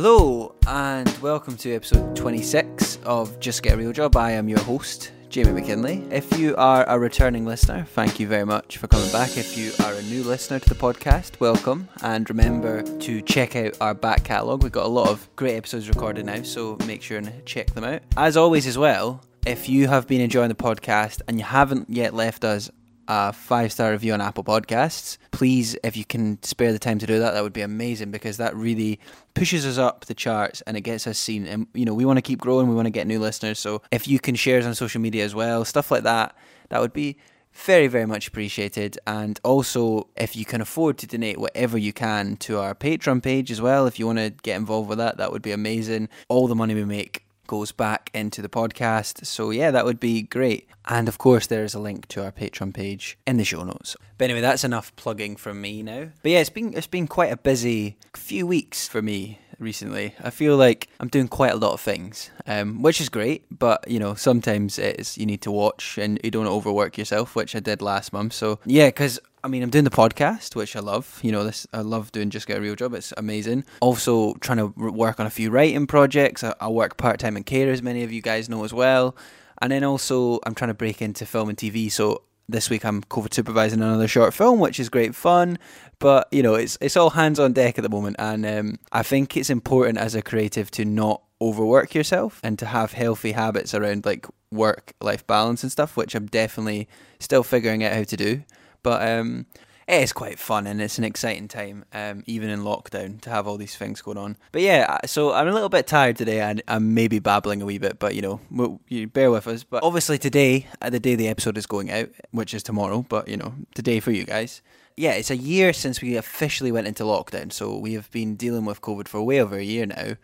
Hello, and welcome to episode 26 of Just Get a Real Job. I am your host, Jamie McKinley. If you are a returning listener, thank you very much for coming back. If you are a new listener to the podcast, welcome. And remember to check out our back catalogue. We've got a lot of great episodes recorded now, so make sure and check them out. As always, as well, if you have been enjoying the podcast and you haven't yet left us a five star review on Apple Podcasts. Please, if you can spare the time to do that, that would be amazing because that really pushes us up the charts and it gets us seen. And you know, we want to keep growing, we want to get new listeners. So if you can share us on social media as well, stuff like that, that would be very, very much appreciated. And also, if you can afford to donate whatever you can to our Patreon page as well, if you want to get involved with that, that would be amazing. All the money we make goes back into the podcast. So yeah, that would be great. And of course, there's a link to our Patreon page in the show notes. But anyway, that's enough plugging from me now. But yeah, it's been it's been quite a busy few weeks for me recently. I feel like I'm doing quite a lot of things, um, which is great. But you know, sometimes it's you need to watch and you don't overwork yourself, which I did last month. So yeah, because I mean, I'm doing the podcast, which I love. You know, this I love doing. Just get a real job. It's amazing. Also, trying to work on a few writing projects. I, I work part time in care, as many of you guys know as well. And then also, I'm trying to break into film and TV. So this week, I'm COVID supervising another short film, which is great fun. But you know, it's it's all hands on deck at the moment, and um, I think it's important as a creative to not overwork yourself and to have healthy habits around like work life balance and stuff, which I'm definitely still figuring out how to do. But um, it is quite fun and it's an exciting time, um, even in lockdown, to have all these things going on. But yeah, so I'm a little bit tired today and I'm maybe babbling a wee bit, but you know, we'll, you bear with us. But obviously today, uh, the day the episode is going out, which is tomorrow, but you know, today for you guys. Yeah, it's a year since we officially went into lockdown, so we have been dealing with COVID for way over a year now.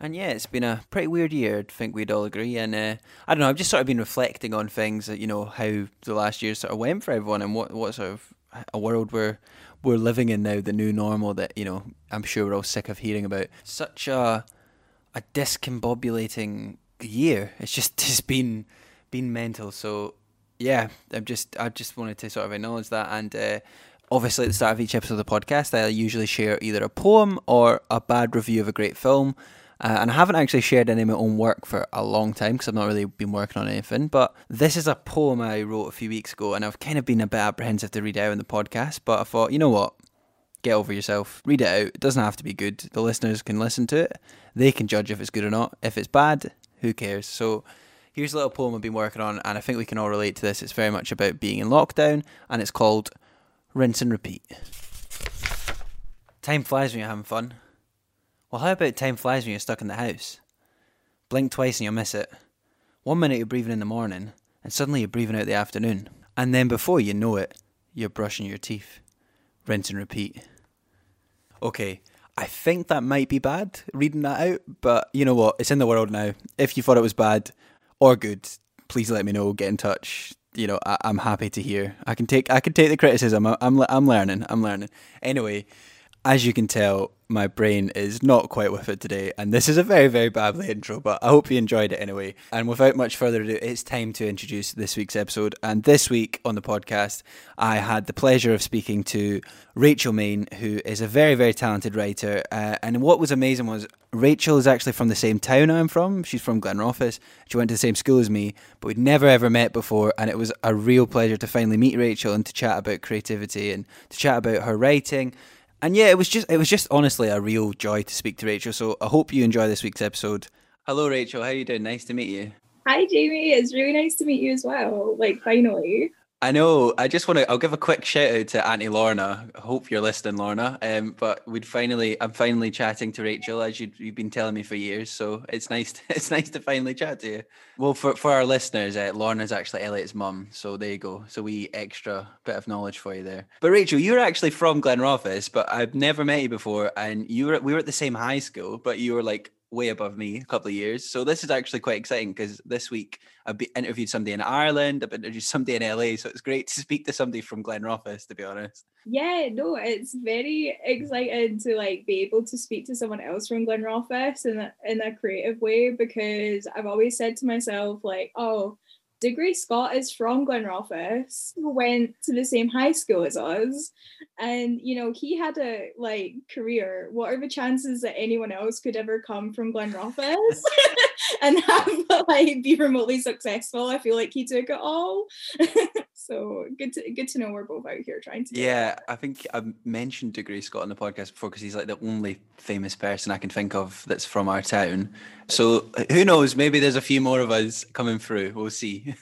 And yeah, it's been a pretty weird year, I think we'd all agree. And uh, I don't know, I've just sort of been reflecting on things, that, you know, how the last year sort of went for everyone and what, what sort of a world we're, we're living in now, the new normal that, you know, I'm sure we're all sick of hearing about. Such a, a discombobulating year. It's just it's been, been mental. So yeah, I'm just, I just wanted to sort of acknowledge that. And uh, obviously at the start of each episode of the podcast, I usually share either a poem or a bad review of a great film. Uh, and I haven't actually shared any of my own work for a long time because I've not really been working on anything. But this is a poem I wrote a few weeks ago, and I've kind of been a bit apprehensive to read out in the podcast. But I thought, you know what? Get over yourself. Read it out. It doesn't have to be good. The listeners can listen to it. They can judge if it's good or not. If it's bad, who cares? So here's a little poem I've been working on, and I think we can all relate to this. It's very much about being in lockdown, and it's called Rinse and Repeat. Time flies when you're having fun. Well, how about time flies when you're stuck in the house? Blink twice and you'll miss it. One minute you're breathing in the morning, and suddenly you're breathing out the afternoon. And then before you know it, you're brushing your teeth. Rinse and repeat. Okay, I think that might be bad, reading that out, but you know what? It's in the world now. If you thought it was bad or good, please let me know. Get in touch. You know, I, am happy to hear. I can take I can take the criticism. I, I'm I'm learning. I'm learning. Anyway, as you can tell, my brain is not quite with it today, and this is a very, very babbly intro, but I hope you enjoyed it anyway. And without much further ado, it's time to introduce this week's episode. And this week on the podcast, I had the pleasure of speaking to Rachel Main, who is a very, very talented writer. Uh, and what was amazing was Rachel is actually from the same town I'm from. She's from Glenrothes. She went to the same school as me, but we'd never ever met before. And it was a real pleasure to finally meet Rachel and to chat about creativity and to chat about her writing and yeah, it was just it was just honestly a real joy to speak to Rachel. So I hope you enjoy this week's episode. Hello, Rachel. How you doing? Nice to meet you. Hi, Jamie. It's really nice to meet you as well. Like finally. I know. I just want to. I'll give a quick shout out to Auntie Lorna. I hope you're listening, Lorna. Um, but we'd finally, I'm finally chatting to Rachel as you, have been telling me for years. So it's nice. To, it's nice to finally chat to you. Well, for for our listeners, uh, Lorna's actually Elliot's mum. So there you go. So we extra bit of knowledge for you there. But Rachel, you're actually from Glenrothes, but I've never met you before, and you were we were at the same high school, but you were like way above me a couple of years. So this is actually quite exciting because this week I've interviewed somebody in Ireland, I've interviewed somebody in LA. So it's great to speak to somebody from Glenrothes, to be honest. Yeah, no, it's very exciting to like be able to speak to someone else from Glenrothes in a, in a creative way because I've always said to myself like, oh, Dougray Scott is from Glenrothes, went to the same high school as us, and you know he had a like career. What are the chances that anyone else could ever come from Glenrothes and have like be remotely successful? I feel like he took it all. so good to good to know we're both out here trying to. Yeah, I think I mentioned Dougray Scott on the podcast before because he's like the only famous person I can think of that's from our town. So who knows? Maybe there's a few more of us coming through. We'll see.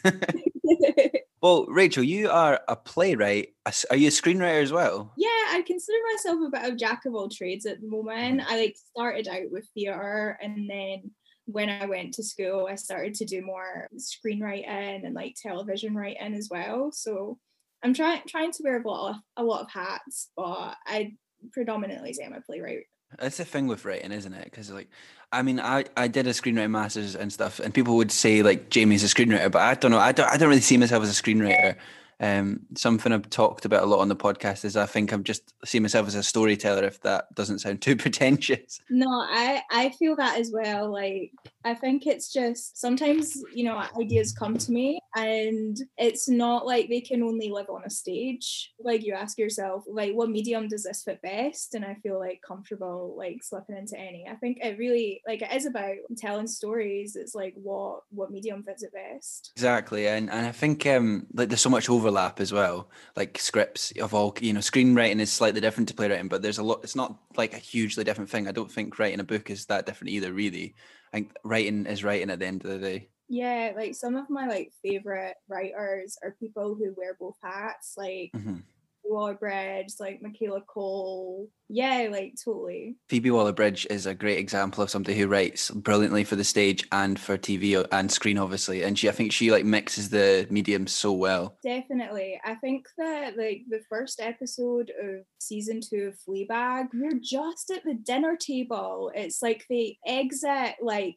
well, Rachel, you are a playwright. Are you a screenwriter as well? Yeah, I consider myself a bit of jack of all trades at the moment. Mm-hmm. I like started out with theatre and then when I went to school, I started to do more screenwriting and like television writing as well. So I'm trying trying to wear a lot of a lot of hats, but I predominantly say I'm a playwright. That's the thing with writing, isn't it? Because like, I mean, I, I did a screenwriting masters and stuff, and people would say like Jamie's a screenwriter, but I don't know. I don't I don't really see myself as a screenwriter. Um, something I've talked about a lot on the podcast is I think I'm just see myself as a storyteller. If that doesn't sound too pretentious. No, I I feel that as well. Like I think it's just sometimes you know ideas come to me and it's not like they can only live on a stage. Like you ask yourself, like what medium does this fit best? And I feel like comfortable like slipping into any. I think it really like it is about telling stories. It's like what what medium fits it best. Exactly, and and I think um like there's so much over overlap as well. Like scripts of all, you know, screenwriting is slightly different to playwriting, but there's a lot. It's not like a hugely different thing. I don't think writing a book is that different either. Really, I think writing is writing at the end of the day. Yeah, like some of my like favorite writers are people who wear both hats. Like mm-hmm. Waller-Bridge, like Michaela Coel. Yeah, like totally. Phoebe Waller-Bridge is a great example of somebody who writes brilliantly for the stage and for TV and screen, obviously. And she, I think she like mixes the mediums so well. Definitely. I think that like the first episode of season two of Fleabag, we're just at the dinner table. It's like they exit like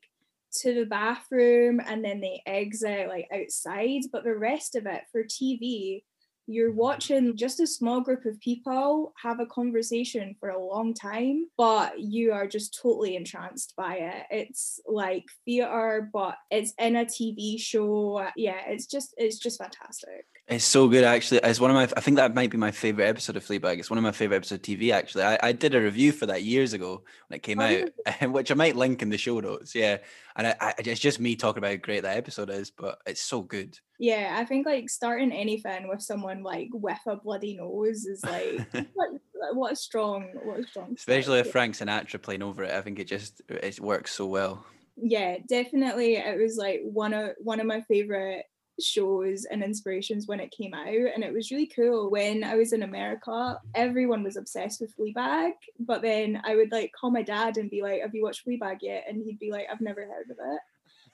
to the bathroom and then they exit like outside, but the rest of it for TV you're watching just a small group of people have a conversation for a long time, but you are just totally entranced by it. It's like theater, but it's in a TV show. Yeah, it's just it's just fantastic. It's so good, actually. It's one of my. I think that might be my favorite episode of Fleabag. It's one of my favorite episodes of TV. Actually, I, I did a review for that years ago when it came oh, out, which I might link in the show notes. Yeah, and I, I, it's just me talking about how great that episode is, but it's so good. Yeah, I think like starting anything with someone like with a bloody nose is like what, what a strong, what a strong. Especially if Frank Sinatra playing over it, I think it just it works so well. Yeah, definitely. It was like one of one of my favorite shows and inspirations when it came out and it was really cool. When I was in America everyone was obsessed with Fleabag but then I would like call my dad and be like have you watched Fleabag yet? And he'd be like I've never heard of it.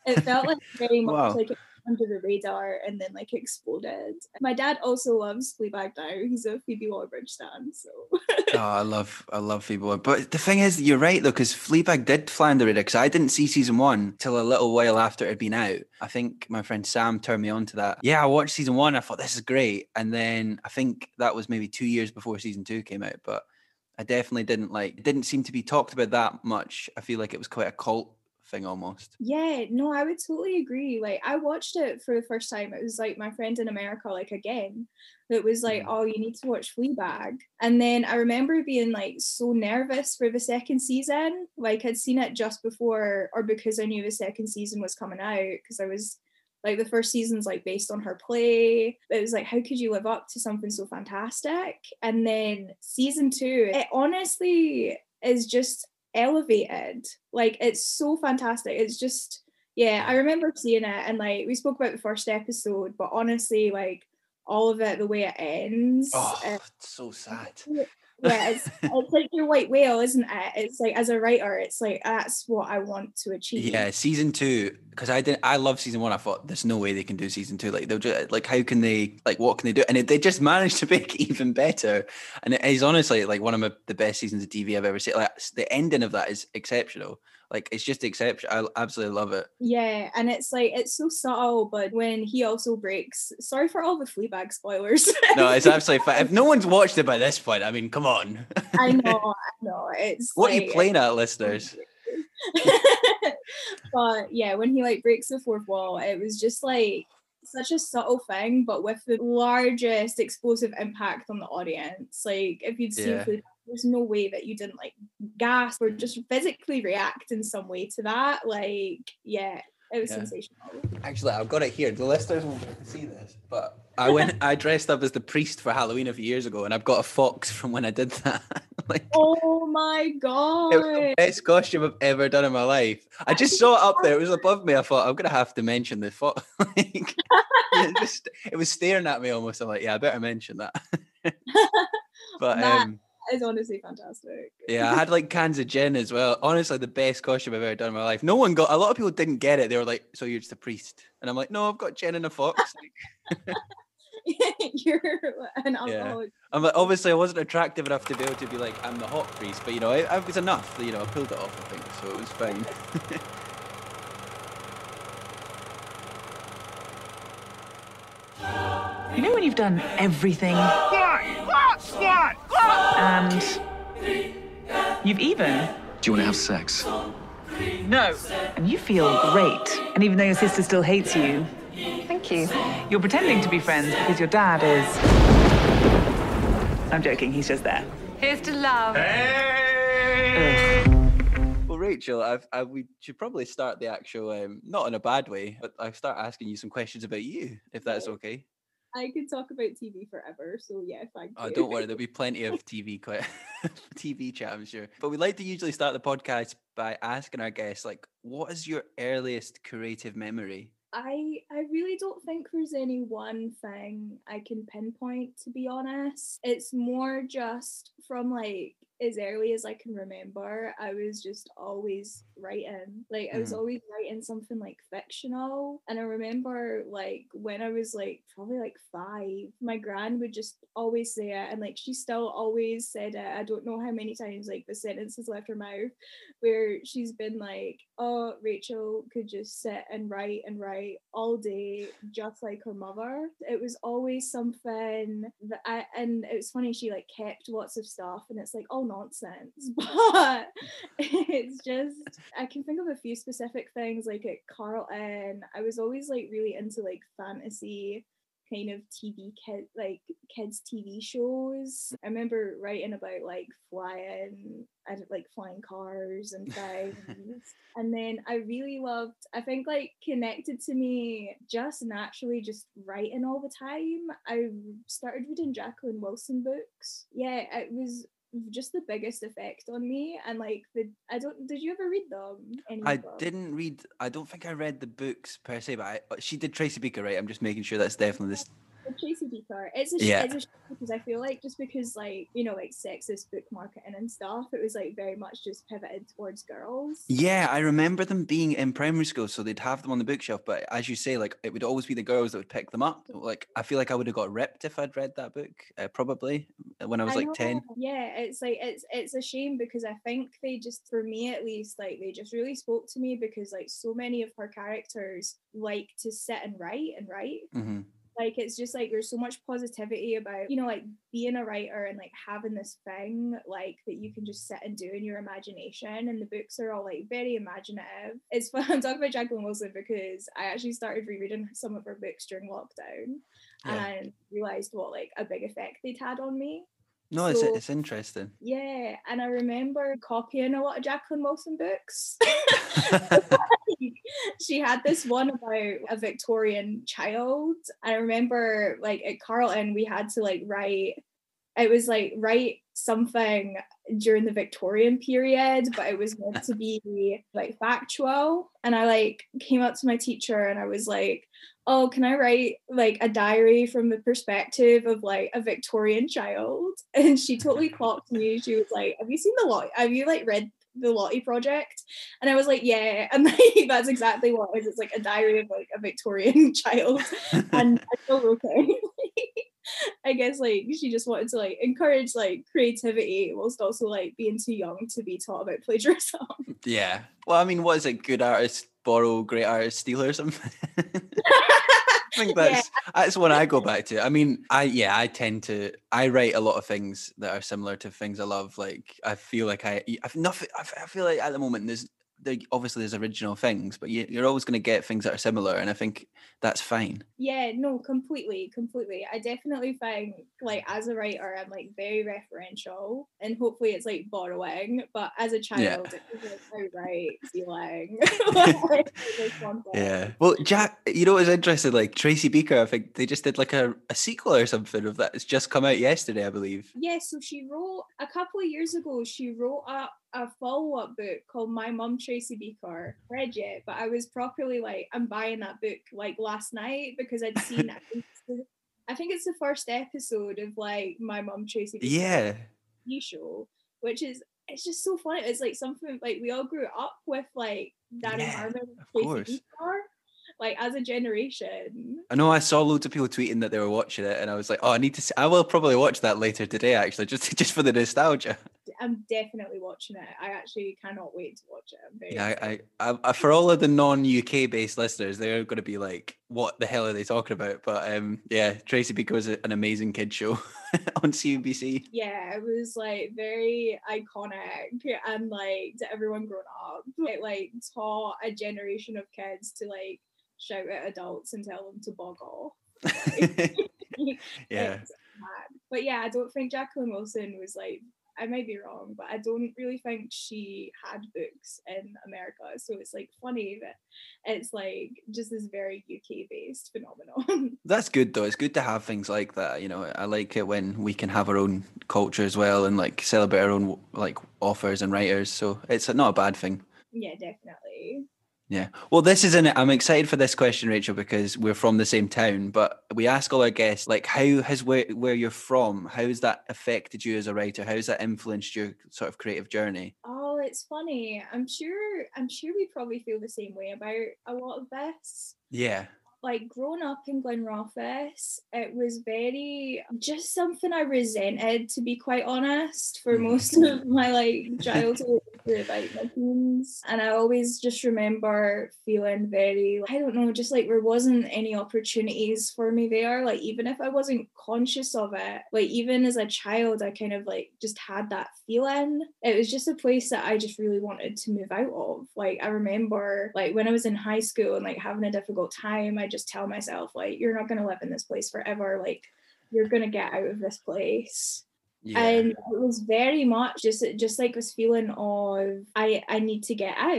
It felt like very much wow. like under the radar and then like exploded. My dad also loves Fleabag now. He's a Phoebe Waller-Bridge stan, so. oh, I love, I love Phoebe Waller. But the thing is, you're right though, because Fleabag did fly under the radar. Because I didn't see season one till a little while after it had been out. I think my friend Sam turned me on to that. Yeah, I watched season one. I thought this is great, and then I think that was maybe two years before season two came out, but. I definitely didn't like. It didn't seem to be talked about that much. I feel like it was quite a cult thing almost. Yeah, no, I would totally agree. Like I watched it for the first time. It was like my friend in America, like again, that was like, mm. oh, you need to watch Fleabag. And then I remember being like so nervous for the second season. Like I'd seen it just before, or because I knew the second season was coming out, because I was like the first season's like based on her play. It was like, how could you live up to something so fantastic? And then season two, it honestly is just elevated. Like it's so fantastic. It's just yeah, I remember seeing it and like we spoke about the first episode, but honestly, like all of it the way it ends. Oh, it's so sad. Yeah, it's, it's like your white whale, isn't it? It's like as a writer, it's like that's what I want to achieve. Yeah, season two because I didn't. I love season one. I thought there's no way they can do season two. Like they'll just like how can they like what can they do? And it, they just managed to make it even better. And it is honestly like one of my, the best seasons of TV I've ever seen. Like the ending of that is exceptional. Like it's just exceptional. I absolutely love it. Yeah, and it's like it's so subtle, but when he also breaks. Sorry for all the Fleabag spoilers. No, it's absolutely fine. If no one's watched it by this point, I mean, come on. I know, I know. It's what are you playing at, listeners? but yeah, when he like breaks the fourth wall, it was just like such a subtle thing, but with the largest explosive impact on the audience. Like if you'd seen Yeah. Fleabag, there's no way that you didn't like gasp or just physically react in some way to that. Like, yeah, it was Yeah. sensational. Actually, I've got it here. The listeners won't be able to see this, but I went. I dressed up as the priest for Halloween a few years ago, and I've got a fox from when I did that. like, Oh my god. it was the best costume I've ever done in my life. I just saw it up there. It was above me. I thought I'm gonna have to mention the fox. like, it just it was staring at me almost. I'm like, yeah, I better mention that. but That- um, is honestly fantastic. yeah, I had like cans of gin as well. Honestly, the best costume I've ever done in my life. No one got. A lot of people didn't get it. They were like, "So you're just a priest?" And I'm like, "No, I've got gin and a fox." You're an alcoholic. I'm like, obviously, I wasn't attractive enough to be able to be like, I'm the hot priest, but you know, it, it was enough. You know, I pulled it off, I think, so it was fine. You know when you've done everything and you've even Do you want to have sex? no, and you feel great, and even though your sister still hates you, thank you. You're pretending to be friends because your dad is. I'm joking. He's just there. Here's to love. Hey! well, Rachel, I've, I, we should probably start the actual, um, not in a bad way, but I start asking you some questions about you, if that's okay. I could talk about TV forever, so yeah, thank Oh, you. don't worry, there'll be plenty of TV que- TV chat, I'm sure. But we like to usually start the podcast by asking our guests, like, what is your earliest creative memory? I I really don't think there's any one thing I can pinpoint to be honest. It's more just from like as early as I can remember, I was just always writing. Like I was Mhm. always writing something like fictional. And I remember like when I was like probably like five, my gran would just always say it and like she still always said it. I don't know how many times like the sentence has left her mouth where she's been like, oh, Rachel could just sit and write and write all day, just like her mother. It was always something that I, and it was funny, she like kept lots of stuff, and it's like all nonsense, but it's just, I can think of a few specific things like at Carleton, I was always like really into like fantasy kind of TV kid like kids TV shows. I remember writing about like flying, I did like flying cars and things. and then I really loved, I think like connected to me just naturally just writing all the time. I started reading Jacqueline Wilson books. Yeah, it was just the biggest effect on me and like the I don't did you ever read them? Um, any I didn't read. I don't think I read the books per se, but I, but she did Tracy Beaker, right? I'm just making sure that's definitely this. Tracy Beaker. It's a sh- Yeah. it's a sh- because I feel like just because like you know like sexist book marketing and stuff, it was like very much just pivoted towards girls. Yeah, I remember them being in primary school, so they'd have them on the bookshelf. But as you say, like it would always be the girls that would pick them up. Like I feel like I would have got ripped if I'd read that book, uh, probably when I was I like ten. Yeah, it's like it's it's a shame because I think they just for me at least like they just really spoke to me because like so many of her characters like to sit and write and write. hmm like it's just like there's so much positivity about you know like being a writer and like having this thing like that you can just sit and do in your imagination and the books are all like very imaginative. It's fun. I'm talking about jacqueline wilson because i actually started rereading some of her books during lockdown Yeah. and realized what like a big effect they'd had on me No, it's it's interesting. yeah and i remember copying a lot of jacqueline wilson books she had this one about a Victorian child. I remember like at Carleton, we had to like write, it was like write something during the Victorian period, but it was meant to be like factual. And I like came up to my teacher and I was like, oh, can I write like a diary from the perspective of like a Victorian child? And she totally clocked me. She was like, have you seen the lot? Have you like read the Lottie Project? And I was like, yeah. And like, that's exactly what it is. It's like a diary of like a Victorian child. And I feel okay. I guess like she just wanted to like encourage like creativity whilst also like being too young to be taught about plagiarism. Yeah. Well, I mean, what is it? Good artist borrow, great artist steal, or something. I think that's yeah. that's what I go back to. I mean, I yeah, I tend to I write a lot of things that are similar to things I love. Like I feel like I I've nothing. I feel like at the moment there's obviously there's original things, but you, you're always going to get things that are similar, and I think that's fine. Yeah, no, completely, completely. I definitely think like as a writer, I'm like very referential, and hopefully it's like borrowing. But as a child, yeah. it was like stealing. yeah. Well, Jack, you know what's interesting? Like Tracy Beaker, I think they just did like a, a sequel or something of that. It's just come out yesterday, I believe. Yeah. So she wrote a couple of years ago. She wrote up a follow up book called My Mum Tracy Beaker. Read yet, but I was properly like, I'm buying that book like last night because I'd seen. I think it's the first episode of like My Mum Tracy. Beaker yeah. New show, which is it's just so funny. It's like something like we all grew up with like Dani yeah, Harmer, Tracy Beaker like as a generation. I know I saw loads of people tweeting that they were watching it, and I was like, oh, I need to. See, I will probably watch that later today, actually, just just for the nostalgia. I'm definitely watching it. I actually cannot wait to watch it. yeah, I, I, I, for all of the non-UK based listeners, they're going to be like, "What the hell are they talking about?" But um, yeah, Tracy Beaker was an amazing kid show on CBBC. Yeah, it was like very iconic and like to everyone grown up. It like taught a generation of kids to like shout at adults and tell them to bog off. yeah. But yeah, I don't think Jacqueline Wilson was like I might be wrong, but I don't really think she had books in America. So it's like funny that it's like just this very UK based phenomenon. That's good though. It's good to have things like that. You know, I like it when we can have our own culture as well and like celebrate our own like authors and writers. So it's not a bad thing. Yeah, definitely. Yeah. Well, this is it. I'm excited for this question, Rachel, because we're from the same town. But we ask all our guests, like, how has where, where you're from, how's that affected you as a writer? How has that influenced your sort of creative journey? Oh, it's funny. I'm sure. I'm sure we probably feel the same way about a lot of this. Yeah like growing up in Glenrothes, it was very just something I resented to be quite honest for mm. most of my like childhood about my teens. And I always just remember feeling very I don't know, just like there wasn't any opportunities for me there. Like even if I wasn't conscious of it, like even as a child, I kind of like just had that feeling. It was just a place that I just really wanted to move out of. Like I remember like when I was in high school and like having a difficult time, I just tell myself like you're not going to live in this place forever like you're going to get out of this place yeah. and it was very much just just like this feeling of i i need to get out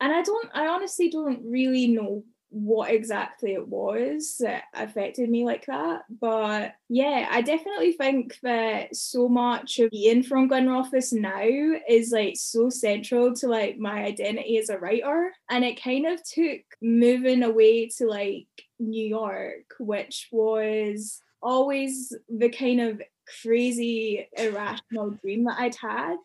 and i don't i honestly don't really know what exactly it was that affected me like that. But yeah, I definitely think that so much of being from Glenrothes now is like so central to like my identity as a writer. And it kind of took moving away to like New York, which was always the kind of crazy irrational dream that I'd had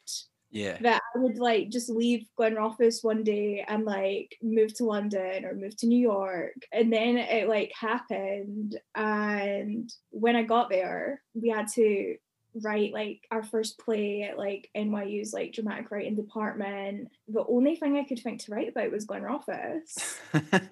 yeah that i would like just leave glenrothes one day and like move to london or move to new york and then it like happened and when i got there we had to write like our first play at like NYU's like dramatic writing department. The only thing I could think to write about was Glenrothes.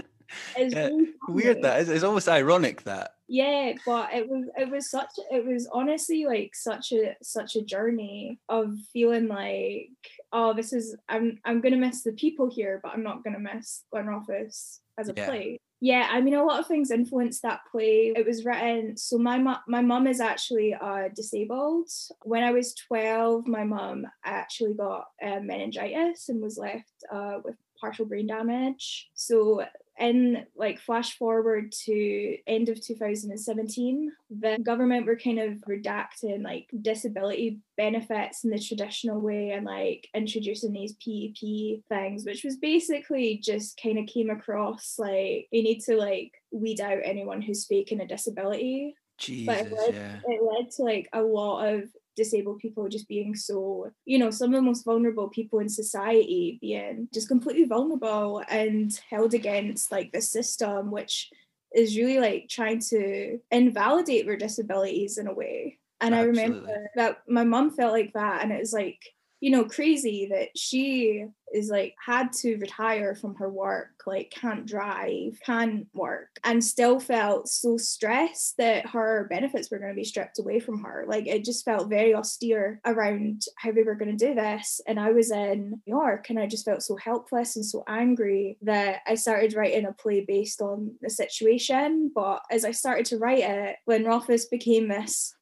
It's yeah, really weird that it's, it's almost ironic that. Yeah, but it was it was such it was honestly like such a such a journey of feeling like oh this is I'm I'm gonna miss the people here, but I'm not gonna miss Glenrothes as a yeah. play. Yeah, I mean a lot of things influenced that play. It was written so my mom my mom is actually uh, disabled. When I was 12, my mom actually got uh, meningitis and was left uh, with partial brain damage. So in like flash forward to end of 2017 the government were kind of redacting like disability benefits in the traditional way and like introducing these PIP things which was basically just kind of came across like you need to like weed out anyone who's faking a disability Jesus, but it led, yeah. it led to like a lot of disabled people just being so, you know, some of the most vulnerable people in society being just completely vulnerable and held against like the system, which is really like trying to invalidate their disabilities in a way. And Absolutely. I remember that my mum felt like that, and it was like you know, crazy that she is like had to retire from her work, like can't drive, can't work, and still felt so stressed that her benefits were going to be stripped away from her. Like it just felt very austere around how we were going to do this. And I was in New York and I just felt so helpless and so angry that I started writing a play based on the situation. But as I started to write it, Glenrothes became this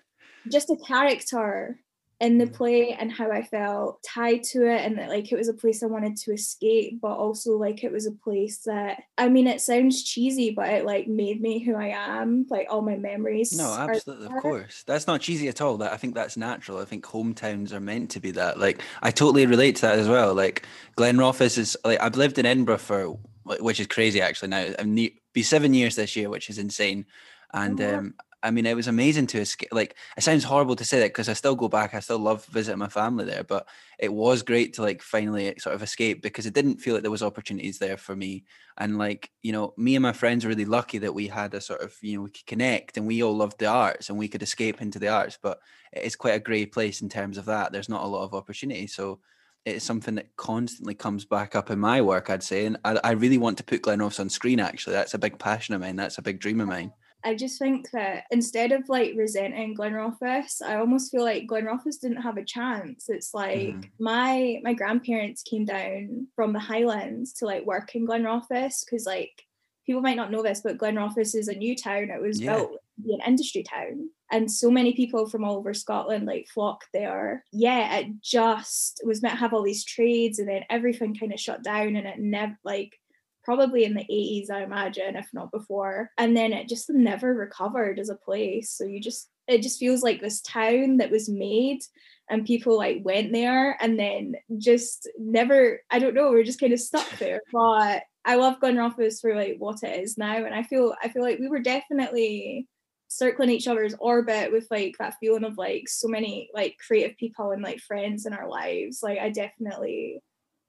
just a character in the play and how I felt tied to it and that like it was a place I wanted to escape but also like it was a place that I mean it sounds cheesy but it like made me who I am like all my memories No, absolutely, of course. That's not cheesy at all. That I think that's natural. I think hometowns are meant to be that. Like I totally relate to that as well. Like Glenrothes is like I've lived in Edinburgh for which is crazy actually now. I'm ne- be seven years this year, which is insane. And wow. um I mean, it was amazing to escape. Like, it sounds horrible to say that because I still go back. I still love visiting my family there, but it was great to like finally sort of escape because it didn't feel like there was opportunities there for me. And like, you know, me and my friends were really lucky that we had a sort of, you know, we could connect and we all loved the arts and we could escape into the arts. But it is quite a grey place in terms of that. There's not a lot of opportunity. So it's something that constantly comes back up in my work, I'd say. And I, I really want to put Glenrothes on screen, actually. That's a big passion of mine. That's a big dream of mine. I just think that instead of like resenting Glenrothes, I almost feel like Glenrothes didn't have a chance. It's like Mhm. my my grandparents came down from the Highlands to like work in Glenrothes because like people might not know this, but Glenrothes is a new town. It was Yeah. built to be an industry town. And so many people from all over Scotland like flocked there. Yeah, it just was meant to have all these trades and then everything kind of shut down and it never like probably in the 80s, I imagine, if not before. And then it just never recovered as a place. So you just, it just feels like this town that was made and people like went there and then just never, I don't know, we're just kind of stuck there. But I love Glenrothes for like what it is now. And I feel, I feel like we were definitely circling each other's orbit with like that feeling of like so many like creative people and like friends in our lives. Like I definitely,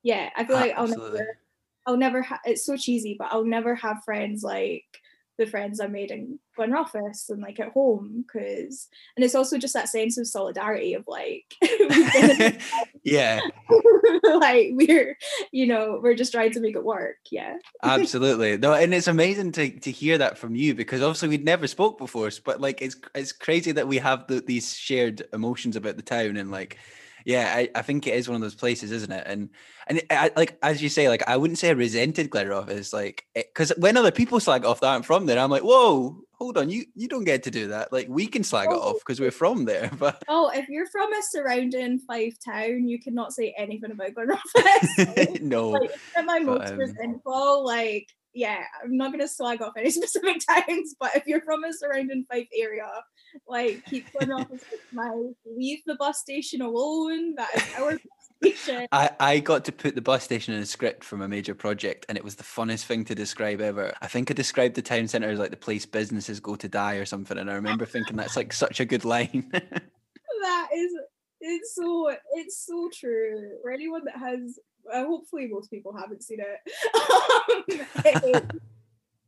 yeah, I feel uh, like I'll Absolutely. never I'll never ha- it's so cheesy, but I'll never have friends like the friends I made in Glenrothes and like at home because and it's also just that sense of solidarity of like we've been in- yeah, like we're you know we're just trying to make it work yeah absolutely. No, and it's amazing to to hear that from you because obviously we'd never spoke before, but like it's it's crazy that we have the, these shared emotions about the town and like yeah, I, I think it is one of those places, isn't it? And and I, like as you say, like I wouldn't say I resented Glenrothes, like because when other people slag off that aren't from there, I'm like, whoa, hold on, you you don't get to do that. Like we can slag it Oh. off because we're from there, but oh if you're from a surrounding Fife town you cannot say anything about Glenrothes no, like my but, most um, resentful like yeah i'm not going to slag off any specific towns but if you're from a surrounding fife area like keep going off my leave the bus station alone that is our station I, I got to put the bus station in a script from a major project and it was the funnest thing to describe ever. I think I described the town centre as like the place businesses go to die or something. And I remember thinking that's like such a good line. that is it's so it's so true for anyone that has uh, hopefully most people haven't seen it, um, it-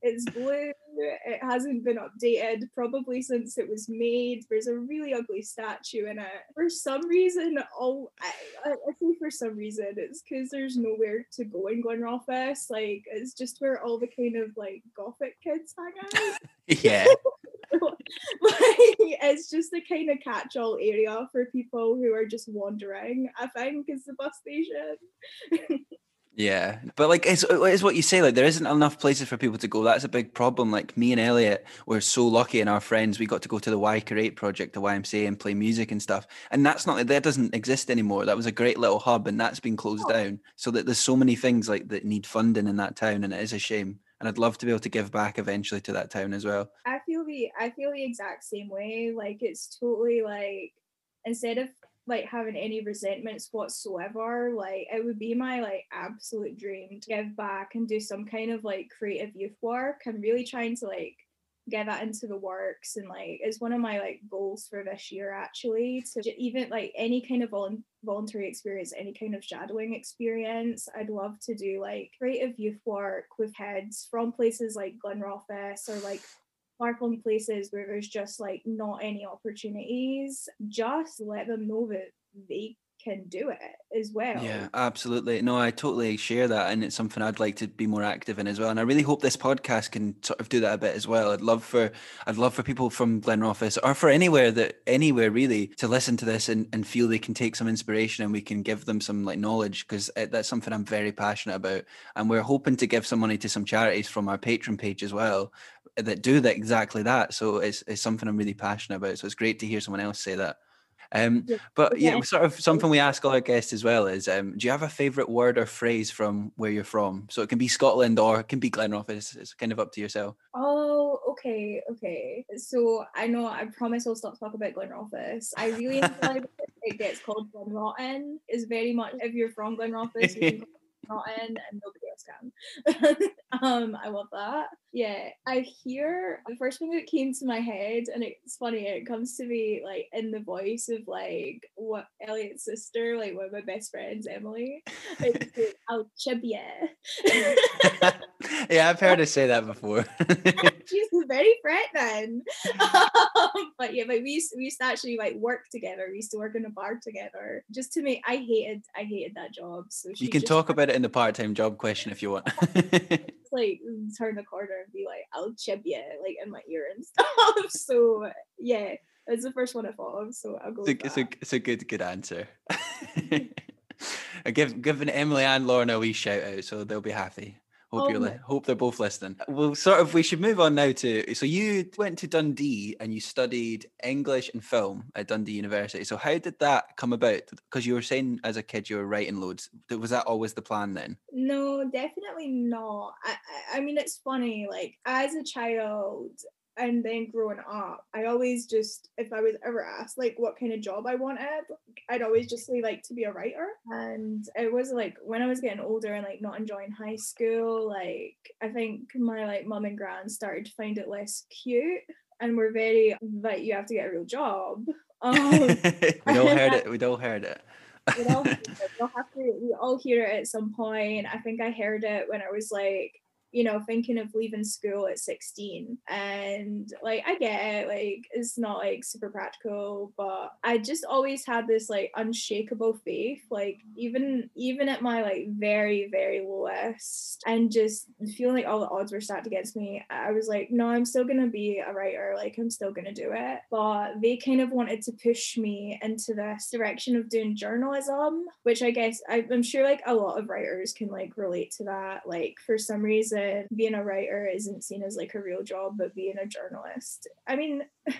it's blue. It hasn't been updated probably since it was made. There's a really ugly statue in it. For some reason all i, I, I say for some reason it's because there's nowhere to go in Glenrothes like it's just where all the kind of like gothic kids hang out. Yeah. like it's just the kind of catch-all area for people who are just wandering i think is the bus station Yeah, but like it's uh, it's what you say. Like there isn't enough places for people to go. That's a big problem. Like me and Elliot were so lucky, and our friends we got to go to the Y Create project, the YMCA, and play music and stuff. And that's not that doesn't exist anymore. That was a great little hub, and that's been closed oh. down. So that there's so many things like that need funding in that town, and it is a shame. And I'd love to be able to give back eventually to that town as well. I feel the I feel the exact same way. Like it's totally like instead of like having any resentments whatsoever. Like it would be my like absolute dream to give back and do some kind of like creative youth work. I'm really trying to like get that into the works and like it's one of my like goals for this year actually to even like any kind of vol- voluntary experience any kind of shadowing experience i'd love to do like creative youth work with heads from places like glenrothes or like far-flung places where there's just like not any opportunities, just let them know that they can do it as well. Yeah, absolutely. No, I totally share that, and it's something I'd like to be more active in as well. And I really hope this podcast can sort of do that a bit as well. I'd love for I'd love for people from Glenrothes or for anywhere that anywhere really to listen to this and, and feel they can take some inspiration and we can give them some like knowledge because that's something I'm very passionate about. And we're hoping to give some money to some charities from our Patreon page as well that do that exactly that. So it's, it's something I'm really passionate about. So it's great to hear someone else say that. Um, but yeah, sort of something we ask all our guests as well is, um, do you have a favourite word or phrase from where you're from? So it can be Scotland or it can be Glenrothes. It's kind of up to yourself. Oh, okay, okay. So I know I promise I'll stop talking about Glenrothes. I really enjoy it gets called Glenrotten. Is very much if you're from Glenrothes, you can in and nobody um, I love that. Yeah, I hear the first thing that came to my head, and it's funny, it comes to me like in the voice of like what Elliot's sister, like one of my best friends, Emily. It's chib yeah, I've heard her say that before. She's very threatening. Um, but yeah, but we used, we used to actually like work together. We used to work in a bar together just to make I hated I hated that job. So you can talk about it in the part-time job question if you want. like turn the corner and be like, I'll chip you like in my ear and stuff. so yeah, it's the first one I thought of. So I'll go. It's a, it's a, it's a good good answer. I give giving Emily and Lauren a wee shout out, so they'll be happy. Hope oh, you're um, li- hope they're both listening. Uh, well, sort of, we should move on now to. So you went to Dundee and you studied English and film at Dundee University. So how did that come about? Because you were saying as a kid you were writing loads. Was that always the plan then? No, definitely not. I, I, I mean, it's funny. Like as a child, and then growing up, I always just, if I was ever asked like what kind of job I wanted, I'd always just say like to be a writer. And it was like when I was getting older and like not enjoying high school, like I think my like mum and grand started to find it less cute and were very like you have to get a real job. Um, we all heard it. We all heard it. we all, we all have to, we all hear it at some point. I think I heard it when I was like you know, thinking of leaving school at 16. And like, I get it, like, it's not like super practical, but I just always had this like unshakable faith, like, even, even at my like very, very lowest, and just feeling like all the odds were stacked against me, I was like, no, I'm still gonna be a writer, like, I'm still gonna do it. But they kind of wanted to push me into this direction of doing journalism, which I guess I, I'm sure like a lot of writers can like relate to that. Like, for some reason, being a writer isn't seen as like a real job, but being a journalist, I mean, it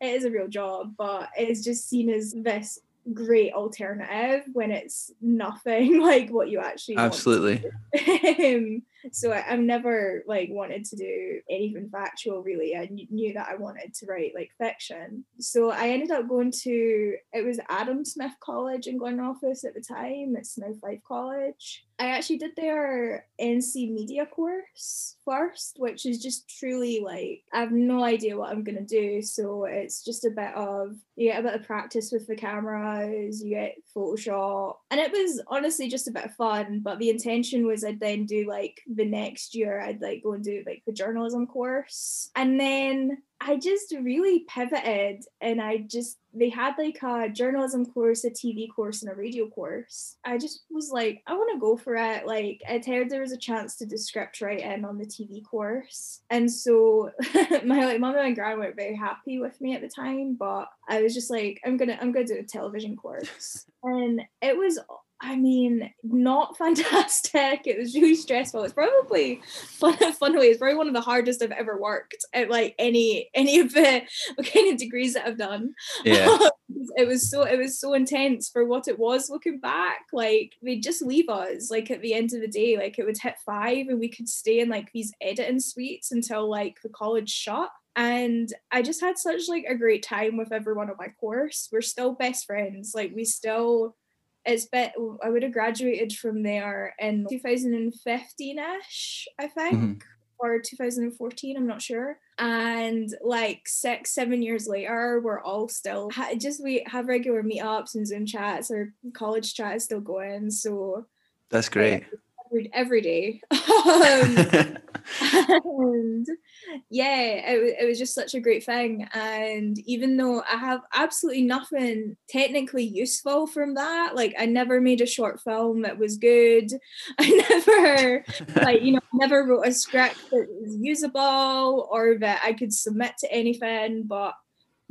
is a real job, but it's just seen as this great alternative when it's nothing like what you actually absolutely. um, so I, have never like wanted to do anything factual really i knew that i wanted to write like fiction so i ended up going to it was adam smith college in glenrothes at the time it's now fife college I actually did their NC media course first, which is just truly like I have no idea what I'm gonna do. So it's just a bit of you get a bit of practice with the cameras, you get Photoshop. And it was honestly just a bit of fun. But the intention was I'd then do like the next year, I'd like go and do like the journalism course. And then I just really pivoted and I just they had like a journalism course, a TV course, and a radio course. I just was like, I want to go for it. Like I'd heard there was a chance to do script writing on the TV course. And so my like mom and grandma weren't very happy with me at the time, but I was just like, I'm gonna I'm gonna do a television course. and it was I mean, not fantastic. It was really stressful. It's probably fun, funnily, it's probably one of the hardest I've ever worked at like any any of the kind of degrees that I've done. Yeah. it was so it was so intense for what it was looking back. Like they'd just leave us like at the end of the day, like it would hit five and we could stay in like these editing suites until like the college shut and i just had such like a great time with everyone on my course we're still best friends like we still it's been I would have graduated from there in 2015ish, I think. Mm-hmm. Or 2014, I'm not sure. And like six, seven years later, we're all still just we have regular meetups and Zoom chats. Our college chat is still going. So that's great. every, every day. um, and yeah, it, it was just such a great thing. And even though I have absolutely nothing technically useful from that, like I never made a short film that was good. I never, like, you know, never wrote a script that was usable or that I could submit to anything. But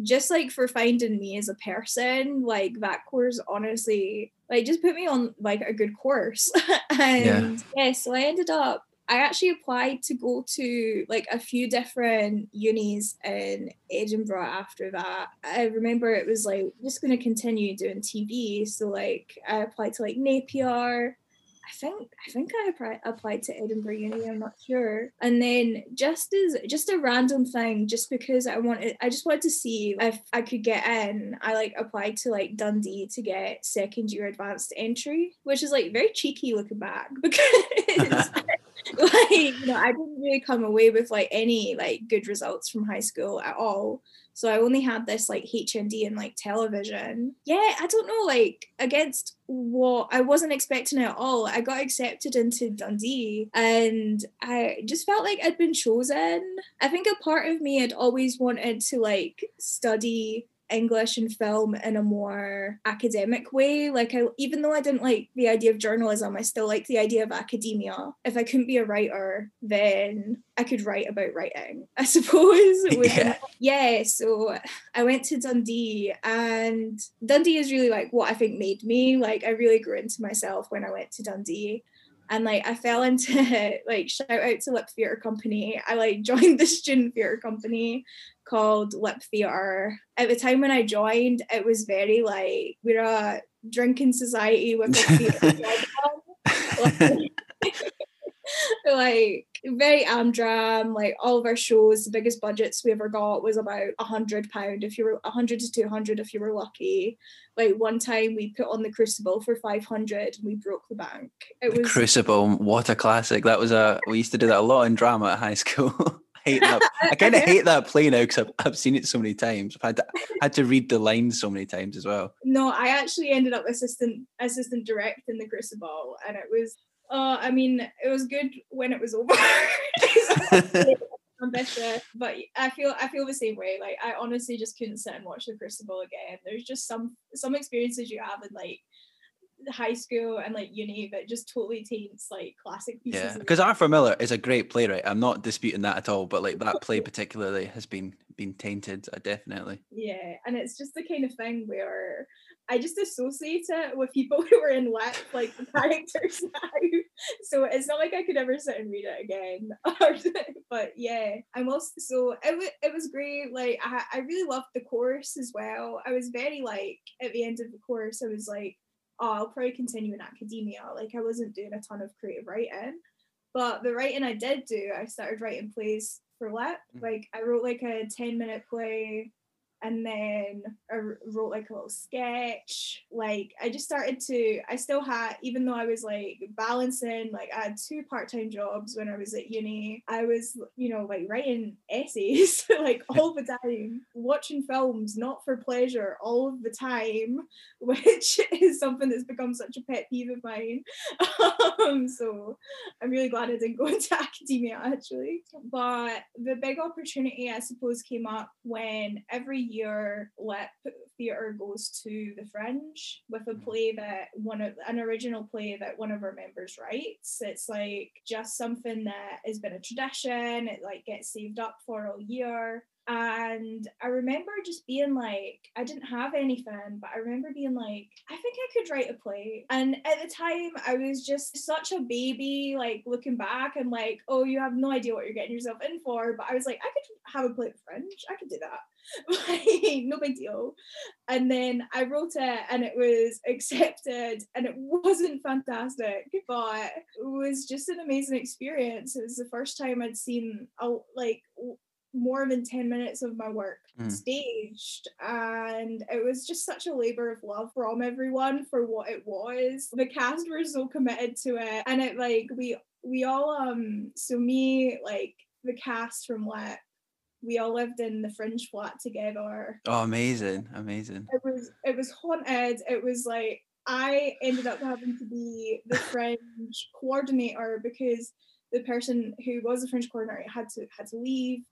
just like for finding me as a person, like that course honestly, like just put me on like a good course. and yeah. yeah, so I ended up I actually applied to go to like a few different unis in Edinburgh after that. I remember it was like just going to continue doing TV. So like I applied to like Napier. I think I think I applied to Edinburgh Uni. I'm not sure. And then just as just a random thing, just because I wanted, I just wanted to see if I could get in. I like applied to like Dundee to get second year advanced entry, which is like very cheeky looking back because like you know i didn't really come away with like any like good results from high school at all. So i only had this like hnd and like television. Yeah i don't know like against what i wasn't expecting at all. I got accepted into dundee and i just felt like i'd been chosen. I think a part of me had always wanted to like study English and film in a more academic way. Like I even though I didn't like the idea of journalism, I still like the idea of academia. If I couldn't be a writer, then I could write about writing, I suppose. yeah. yeah, so I went to Dundee and Dundee is really like what I think made me. Like I really grew into myself when I went to Dundee and like I fell into like shout out to Lip Theatre Company. I like joined the student theatre company called Lip Theatre. At the time when I joined, it was very like we're a drinking society with a theatre. like very amdram like all of our shows the biggest budgets we ever got was about a hundred pound if you were a hundred to 200 if you were lucky like one time we put on the crucible for 500 and we broke the bank it the was crucible what a classic that was a we used to do that a lot in drama at high school hate that. I kind of hate that play now because I've, I've seen it so many times. I've had to, had to read the lines so many times as well. No, I actually ended up assistant assistant direct in the Crucible, and it was uh, I mean, it was good when it was over. ambitious, but I feel I feel the same way. Like I honestly just couldn't sit and watch the Crucible again. There's just some some experiences you have in like high school and like uni that just totally taints like classic pieces. Yeah, because Arthur Miller is a great playwright. I'm not disputing that at all, but like that play particularly has been been tainted, uh, definitely. Yeah, and it's just the kind of thing where I just associate it with people who are in Lip, like the characters now. So it's not like I could ever sit and read it again. but yeah, I'm also so it, w- it was great. Like I, I really loved the course as well. I was very like at the end of the course, I was like, oh, I'll probably continue in academia. Like I wasn't doing a ton of creative writing. But the writing I did do, I started writing plays for Lip. Mm. Like I wrote like a 10 minute play and then I wrote like a little sketch. Like I just started to, I still had, even though I was like balancing, like I had two part time jobs when I was at uni, I was, you know, like writing essays like all the time, watching films, not for pleasure, all of the time, which is something that's become such a pet peeve of mine. um, so I'm really glad I didn't go into academia actually. But the big opportunity, I suppose, came up when every year Lip Theatre goes to the Fringe with a mm-hmm. play that one of an original play that one of our members writes. It's like just something that has been a tradition. It like gets saved up for all year. And I remember just being like, I didn't have anything, but I remember being like, I think I could write a play. And at the time, I was just such a baby, like looking back and like, oh, you have no idea what you're getting yourself in for. But I was like, I could have a play of Fringe. I could do that. no big deal. And then I wrote it and it was accepted and it wasn't fantastic, but it was just an amazing experience. It was the first time I'd seen a, like more than 10 minutes of my work mm. staged and it was just such a labor of love from everyone for what it was the cast were so committed to it and it like we we all um so me like the cast from Lip we all lived in the fringe flat together. Oh, amazing, amazing. It was it was haunted. It was like I ended up having to be the fringe coordinator because the person who was the fringe coordinator had to had to leave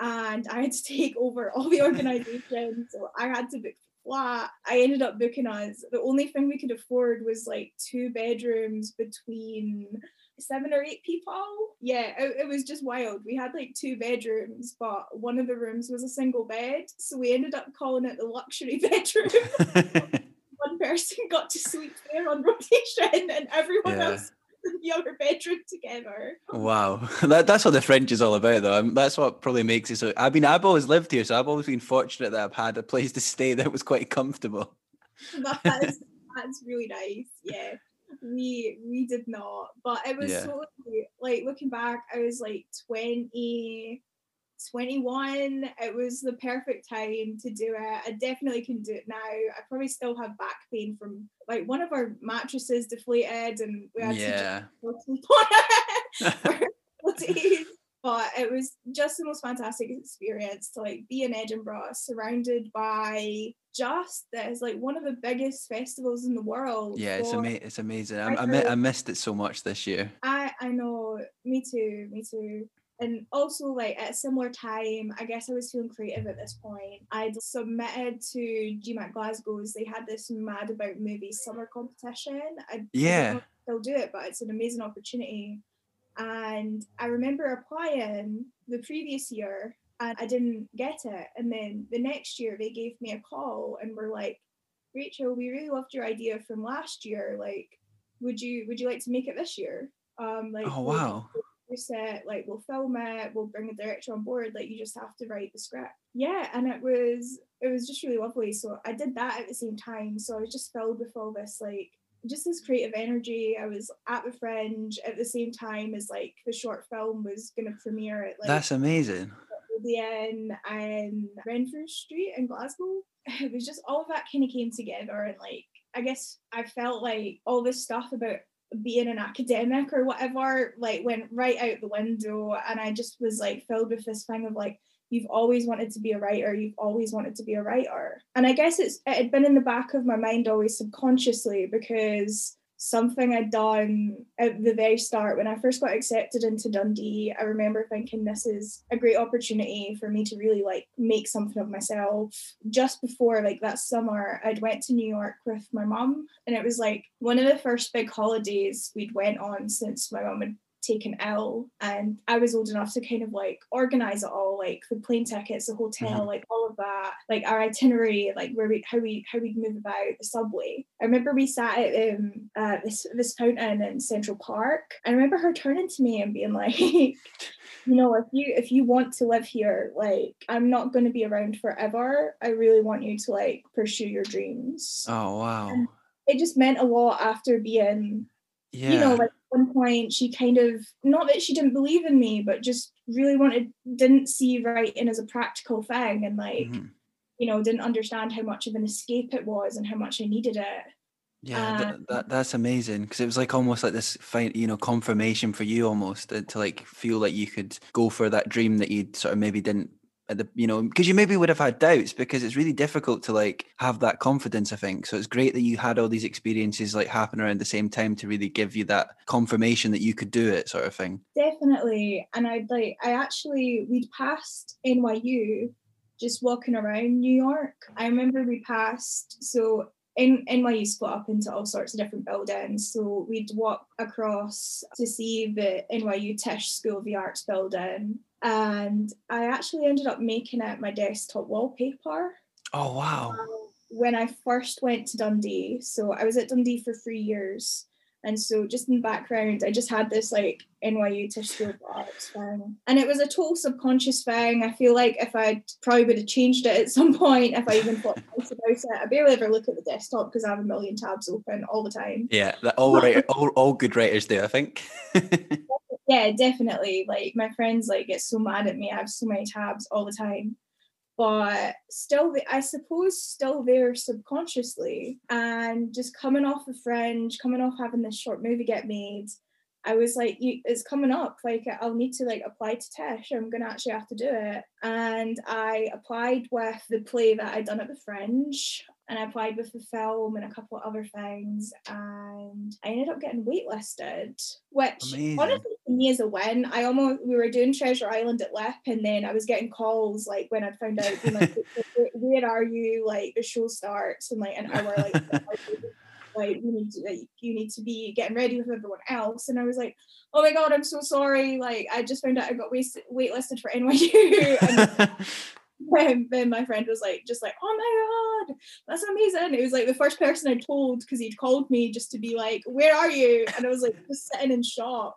and I had to take over all the organization. so I had to book flat. I ended up booking us. The only thing we could afford was like two bedrooms between seven or eight people. Yeah, it, it, was just wild. We had like two bedrooms, but one of the rooms was a single bed. So we ended up calling it the luxury bedroom. one person got to sleep there on rotation and everyone yeah. else other bedroom together. Wow, that, that's what the Fringe is all about, though. that's what probably makes it so. I mean, I've always lived here, so I've always been fortunate that I've had a place to stay that was quite comfortable. that's that's really nice. Yeah we we did not but it was yeah. so like looking back i was like 20 21 it was the perfect time to do it i definitely can do it now i probably still have back pain from like one of our mattresses deflated and we had yeah. to but it was just the most fantastic experience to like be in Edinburgh surrounded by just this like one of the biggest festivals in the world. Yeah, it's ama- it's amazing. I, I, I missed it so much this year. I I know, me too, me too. And also, like at a similar time, I guess I was feeling creative at this point. I'd submitted to GMAC Glasgow's. They had this Mad About Movies summer competition. I, yeah, they'll do it, but it's an amazing opportunity. And I remember applying the previous year and I didn't get it. And then the next year they gave me a call and were like, Rachel, we really loved your idea from last year. Like, would you would you like to make it this year? Um, like, oh wow. Set like we'll film it, we'll bring a director on board. Like, you just have to write the script. Yeah, and it was it was just really lovely. So I did that at the same time. So I was just filled with all this like just this creative energy. I was at the Fringe at the same time as like the short film was to premiere at like that's amazing. The end and Renfrew Street in Glasgow. It was just all of that kind of came together, and like I guess I felt like all this stuff about being an academic or whatever like went right out the window, and I just was like filled with this thing of like you've always wanted to be a writer you've always wanted to be a writer. And i guess it's it had been in the back of my mind always subconsciously because something I'd done at the very start when I first got accepted into Dundee. I remember thinking this is a great opportunity for me to really like make something of myself. Just before like that summer, I'd went to New York with my mum, and it was like one of the first big holidays we'd went on since my mum had taken ill and I was old enough to kind of like organize it all like the plane tickets the hotel mm-hmm. like all of that like our itinerary like where we how we how we'd move about the subway I remember we sat at um uh, this this fountain in Central Park I remember her turning to me and being like you know if you if you want to live here like I'm not going to be around forever I really want you to like pursue your dreams oh wow and it just meant a lot after being yeah. you know like one point she kind of not that she didn't believe in me but just really wanted didn't see writing as a practical thing and like mm-hmm. you know didn't understand how much of an escape it was and how much i needed it yeah that, that, that's amazing because it was like almost like this fine you know confirmation for you almost uh, to like feel like you could go for that dream that you'd sort of maybe didn't at the you know because you maybe would have had doubts because it's really difficult to like have that confidence i think. So it's great that you had all these experiences like happen around the same time to really give you that confirmation that you could do it sort of thing. Definitely. And i'd like i actually we'd passed nyu just walking around new york. I remember we passed so in NYU split up into all sorts of different buildings. So we'd walk across to see the NYU Tisch School of the Arts building and I actually ended up making it my desktop wallpaper. Oh wow! Um, when I first went to Dundee, so I was at Dundee for three years, and so just in the background, I just had this like NYU of Arts thing. And it was a total subconscious thing. I feel like if I probably would have changed it at some point, if I even thought twice about it, I barely ever look at the desktop because I have a million tabs open all the time. Yeah, that all right, all, all good writers do, I think. yeah, definitely. Like my friends like get so mad at me. I have so many tabs all the time but still i suppose still there subconsciously and just coming off of fringe coming off having this short movie get made I was like, it's coming up. Like, I'll need to like apply to Tisch. I'm gonna actually have to do it. And I applied with the play that I'd done at the Fringe, and I applied with the film and a couple of other things, and I ended up getting waitlisted, which Amazing. honestly me is a win. I almost we were doing Treasure Island at LIP, and then I was getting calls like when I found out, like, where are you? Like the show starts in like an hour, like like you need to like, you need to be getting ready with everyone else and i was like oh my god i'm so sorry like i just found out i got waste- waitlisted for nyu and then my friend was like just like oh my god that's amazing. It was like the first person i told because he'd called me just to be like where are you? And i was like just sitting in shock.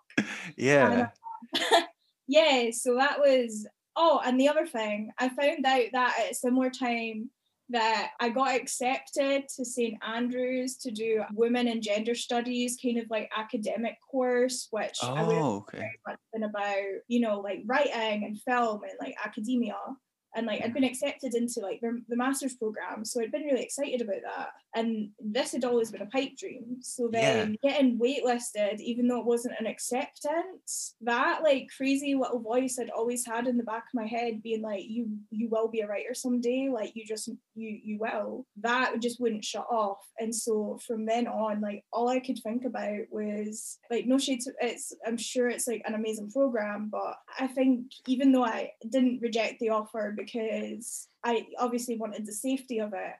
Yeah. And, yeah so that was oh and the other thing i found out that at a similar time that I got accepted to St Andrews to do women and gender studies kind of like academic course, which oh, I would have oh, okay. been about, you know, like writing and film and like academia and like I'd been accepted into like the, the master's program, so I'd been really excited about that. And this had always been a pipe dream. So then yeah. getting waitlisted, even though it wasn't an acceptance, that like crazy little voice I'd always had in the back of my head, being like, "You you will be a writer someday. Like you just you you will." That just wouldn't shut off. And so from then on, like all I could think about was like no shade. To, it's I'm sure it's like an amazing program, but I think even though I didn't reject the offer because I obviously wanted the safety of it.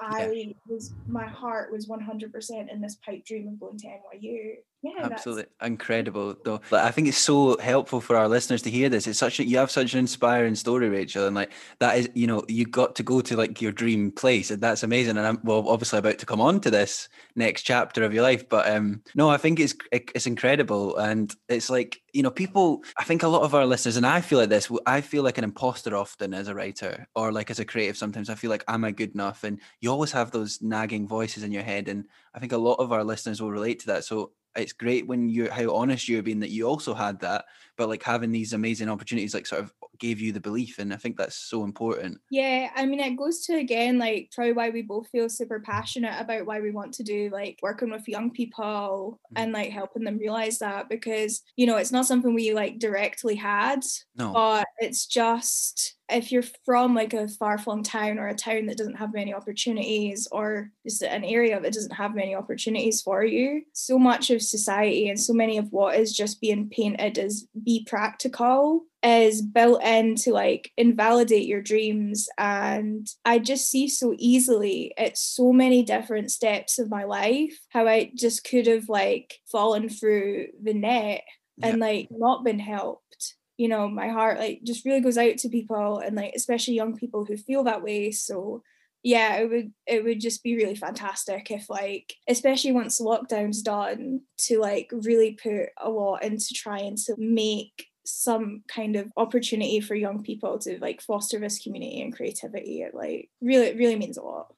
I yeah. was my heart was 100% in this pipe dream of going to NYU yeah, absolutely incredible though. Like, i think it's so helpful for our listeners to hear this. It's such a you have such an inspiring story rachel and like that is you know you got to go to like your dream place and that's amazing and i'm well obviously about to come on to this next chapter of your life but um no i think it's it's incredible and it's like you know people i think a lot of our listeners and i feel like this i feel like an imposter often as a writer or like as a creative sometimes i feel like am i good enough? And you always have those nagging voices in your head and i think a lot of our listeners will relate to that so it's great when you how honest you've been that you also had that but like having these amazing opportunities like sort of gave you the belief and i think that's so important yeah i mean it goes to again like probably why we both feel super passionate about why we want to do like working with young people mm-hmm. and like helping them realize that because you know it's not something we like directly had no. but it's just if you're from like a far-flung town or a town that doesn't have many opportunities or just an area that doesn't have many opportunities for you so much of society and so many of what is just being painted as be practical is built in to like invalidate your dreams. And i just see so easily at so many different steps of my life how i just could have like fallen through the net and like not been helped. You know my heart like just really goes out to people and like especially young people who feel that way. So yeah it would it would just be really fantastic if like especially once lockdown's done to like really put a lot into trying to make some kind of opportunity for young people to like foster this community and creativity it like really it really means a lot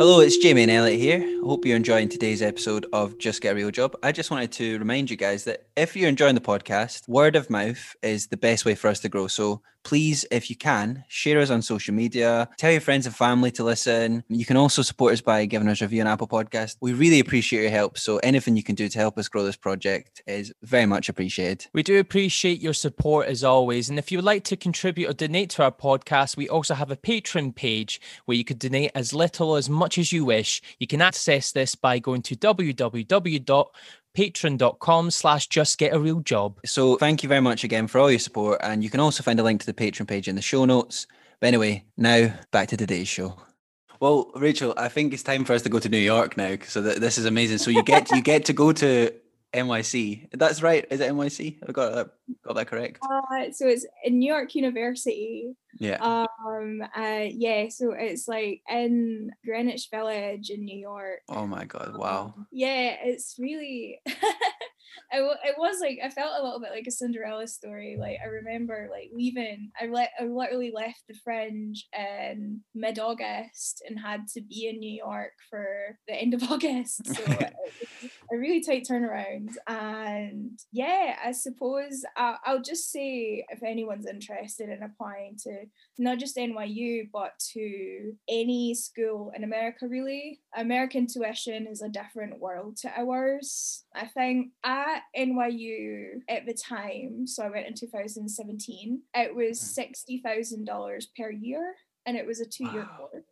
Hello, it's Jamie and Elliot here. I hope you're enjoying today's episode of Just Get a Real Job. I just wanted to remind you guys that if you're enjoying the podcast, word of mouth is the best way for us to grow. So please, if you can, share us on social media, tell your friends and family to listen. You can also support us by giving us a review on Apple Podcast. We really appreciate your help. So anything you can do to help us grow this project is very much appreciated. We do appreciate your support as always. And if you would like to contribute or donate to our podcast, we also have a Patreon page where you could donate as little as much as you wish. You can access this by going to www patreon.com slash just get a real job. So thank you very much again for all your support. And you can also find a link to the Patreon page in the show notes. But anyway, now back to today's show. Well, Rachel, I think it's time for us to go to New York now. So th- this is amazing. So you get you get to go to NYC. That's right. Is it NYC? I got that got that correct. Uh, so it's in New York University. Yeah. Um. Uh. Yeah. So it's like in Greenwich Village in New York. oh my god! Wow. Um, yeah. It's really. I it was like I felt a little bit like a Cinderella story. Like I remember like leaving. I let I literally left the Fringe in mid August and had to be in New York for the end of August. So it was a really tight turnaround. And yeah, I suppose I'll, I'll just say if anyone's interested in applying to not just NYU but to any school in America, really, American tuition is a different world to ours. I think at NYU at the time, so I went in 2017, it was hmm. $60,000 per year and it was a two year Wow. course.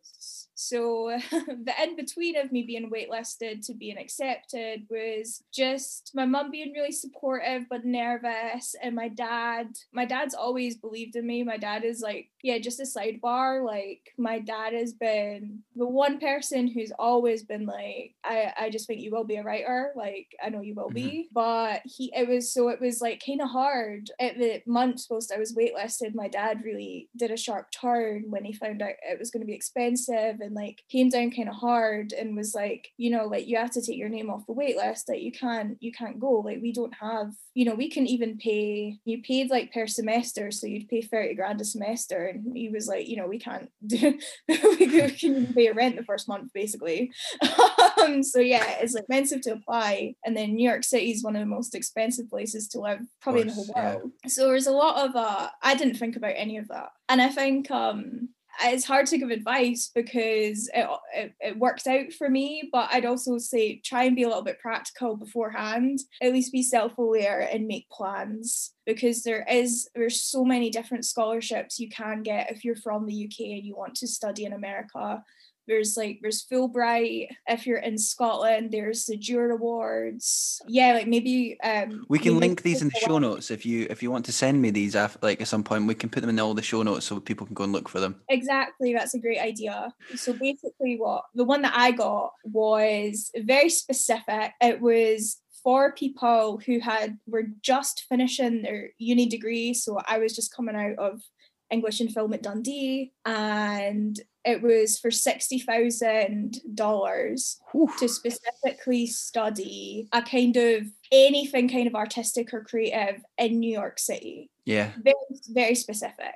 So the in between of me being waitlisted to being accepted was just my mum being really supportive but nervous, and my dad. My dad's always believed in me. My dad is like, yeah, just a sidebar. Like my dad has been the one person who's always been like, I, I just think you will be a writer. Like I know you will be, mm-hmm. but he it was so it was like kind of hard at the months whilst I was waitlisted. My dad really did a sharp turn when he found out it was going to be expensive and like came down kind of hard and was like, you know, like you have to take your name off the wait list. Like you can't, you can't go. Like we don't have, you know, we can even pay. You paid like per semester, so you'd pay thirty grand a semester. And he was like, you know, we can't do, we can even pay rent the first month, basically. um, so yeah, it's like expensive to apply, and then New York City is one of the most expensive places to live, probably in the whole course, yeah. world. So there's a lot of uh, I didn't think about any of that, and I think um it's hard to give advice because it, it, it out for me but i'd also say try and be a little bit practical beforehand. At least be self-aware and make plans because there is there's so many different scholarships you can get if you're from the uk and you want to study in america there's like there's Fulbright. If you're in Scotland, there's the Jura Awards. Yeah, like maybe um We can maybe link these in the show notes if you if you want to send me these af- like at some point. We can put them in all the show notes so people can go and look for them. Exactly, that's a great idea. So basically, what the one that I got was very specific. It was for people who had were just finishing their uni degree. So I was just coming out of English and film at Dundee, and it was for sixty thousand dollars to specifically study a kind of anything kind of artistic or creative in New York City Yeah. very very specific.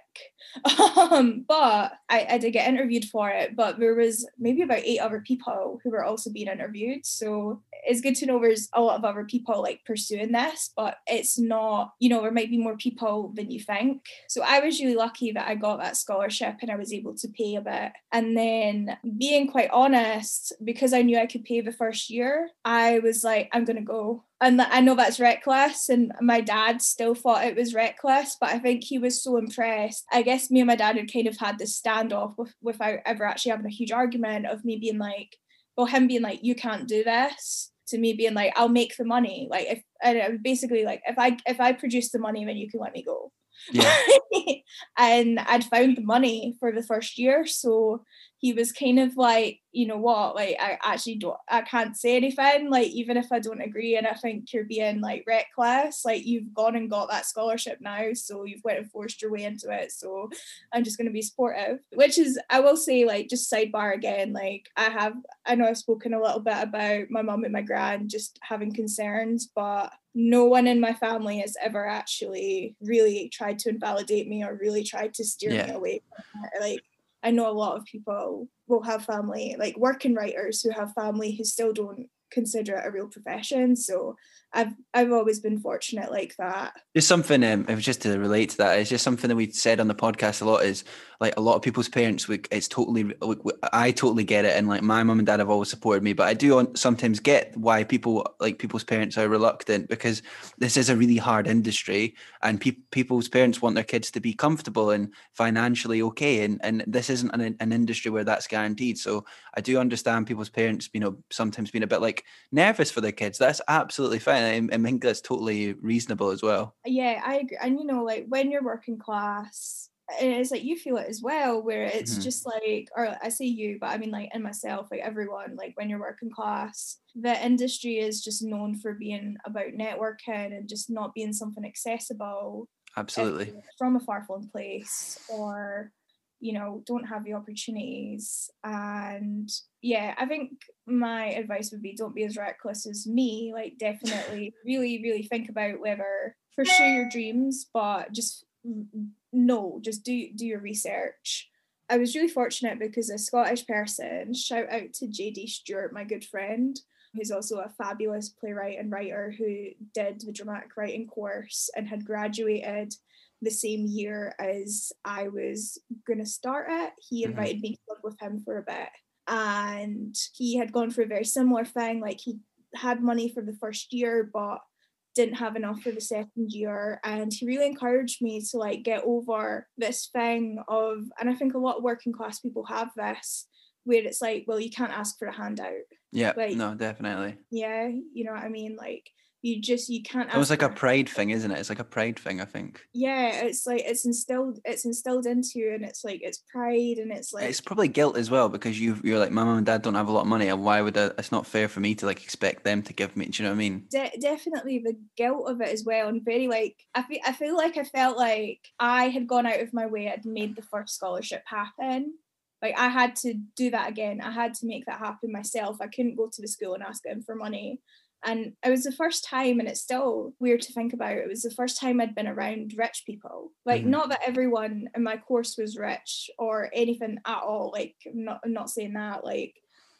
Um but I, I did get interviewed for it but there was maybe about eight other people who were also being interviewed. So it's good to know there's a lot of other people like pursuing this but it's not you know there might be more people than you think. So i was really lucky that i got that scholarship and i was able to pay a bit. And then being quite honest because i knew i could pay the first year i was like i'm gonna go and I know that's reckless, and my dad still thought it was reckless, but I think he was so impressed. I guess me and my dad had kind of had this standoff with, without ever actually having a huge argument of me being like, well, him being like, you can't do this, to me being like, I'll make the money. Like if and basically like if I if I produce the money, then you can let me go. Yeah. and I'd found the money for the first year, so he was kind of like, you know what, like I actually don't, I can't say anything, like even if I don't agree, and I think you're being like reckless, like you've gone and got that scholarship now, so you've went and forced your way into it, so I'm just going to be supportive, which is, I will say, like just sidebar again, like I have, I know I've spoken a little bit about my mum and my grand just having concerns, but no one in my family has ever actually really tried to invalidate me or really tried to steer me away from it. Like I know a lot of people will have family, like working writers who have family who still don't consider it a real profession. So I've I've always been fortunate like that. Just something, um, it was just to relate to that. It's just something that we've said on the podcast a lot. Is like a lot of people's parents. We, it's totally. I totally get it, and like my mum and dad have always supported me. But I do sometimes get why people like people's parents are reluctant because this is a really hard industry, and pe- people's parents want their kids to be comfortable and financially okay, and and this isn't an, an industry where that's guaranteed. So I do understand people's parents, you know, sometimes being a bit like nervous for their kids. That's absolutely fine. I, I think that's totally reasonable as well. Yeah, I agree. And you know, like when you're working class, and it's like you feel it as well where it's Mhm. just like or i say you but i mean like in myself like everyone like when you're working class the industry is just known for being about networking and just not being something accessible Absolutely. from a far flung place or you know don't have the opportunities. And yeah i think my advice would be don't be as reckless as me. Like definitely really really think about whether pursue your dreams but just no just do do your research. I was really fortunate because a scottish person shout out to jd stewart my good friend who's also a fabulous playwright and writer who did the dramatic writing course and had graduated the same year as I was going to start it. He Mhm. invited me to live with him for a bit. And he had gone through a very similar thing. Like he had money for the first year, but didn't have enough for the second year. And he really encouraged me to like get over this thing of, and I think a lot of working class people have this, where it's like, well, you can't ask for a handout. Yeah. like- no, definitely. Yeah, you know what I mean? Like you just you can't almost ask like a pride thing, isn't it? It's like a pride thing, I think. yeah it's like it's instilled it's instilled into you and it's like it's pride and it's like it's probably guilt as well because you you're like my mum and dad don't have a lot of money and why would I, it's not fair for me to like expect them to give me do you know what I mean? De- definitely the guilt of it as well and very like I feel, I feel like I felt like I had gone out of my way I'd made the first scholarship happen. Like I had to do that again. I had to make that happen myself. I couldn't go to the school and ask them for money and it was the first time and it's still weird to think about it was the first time I'd been around rich people like Mhm. not that everyone in my course was rich or anything at all like I'm not I'm not saying that like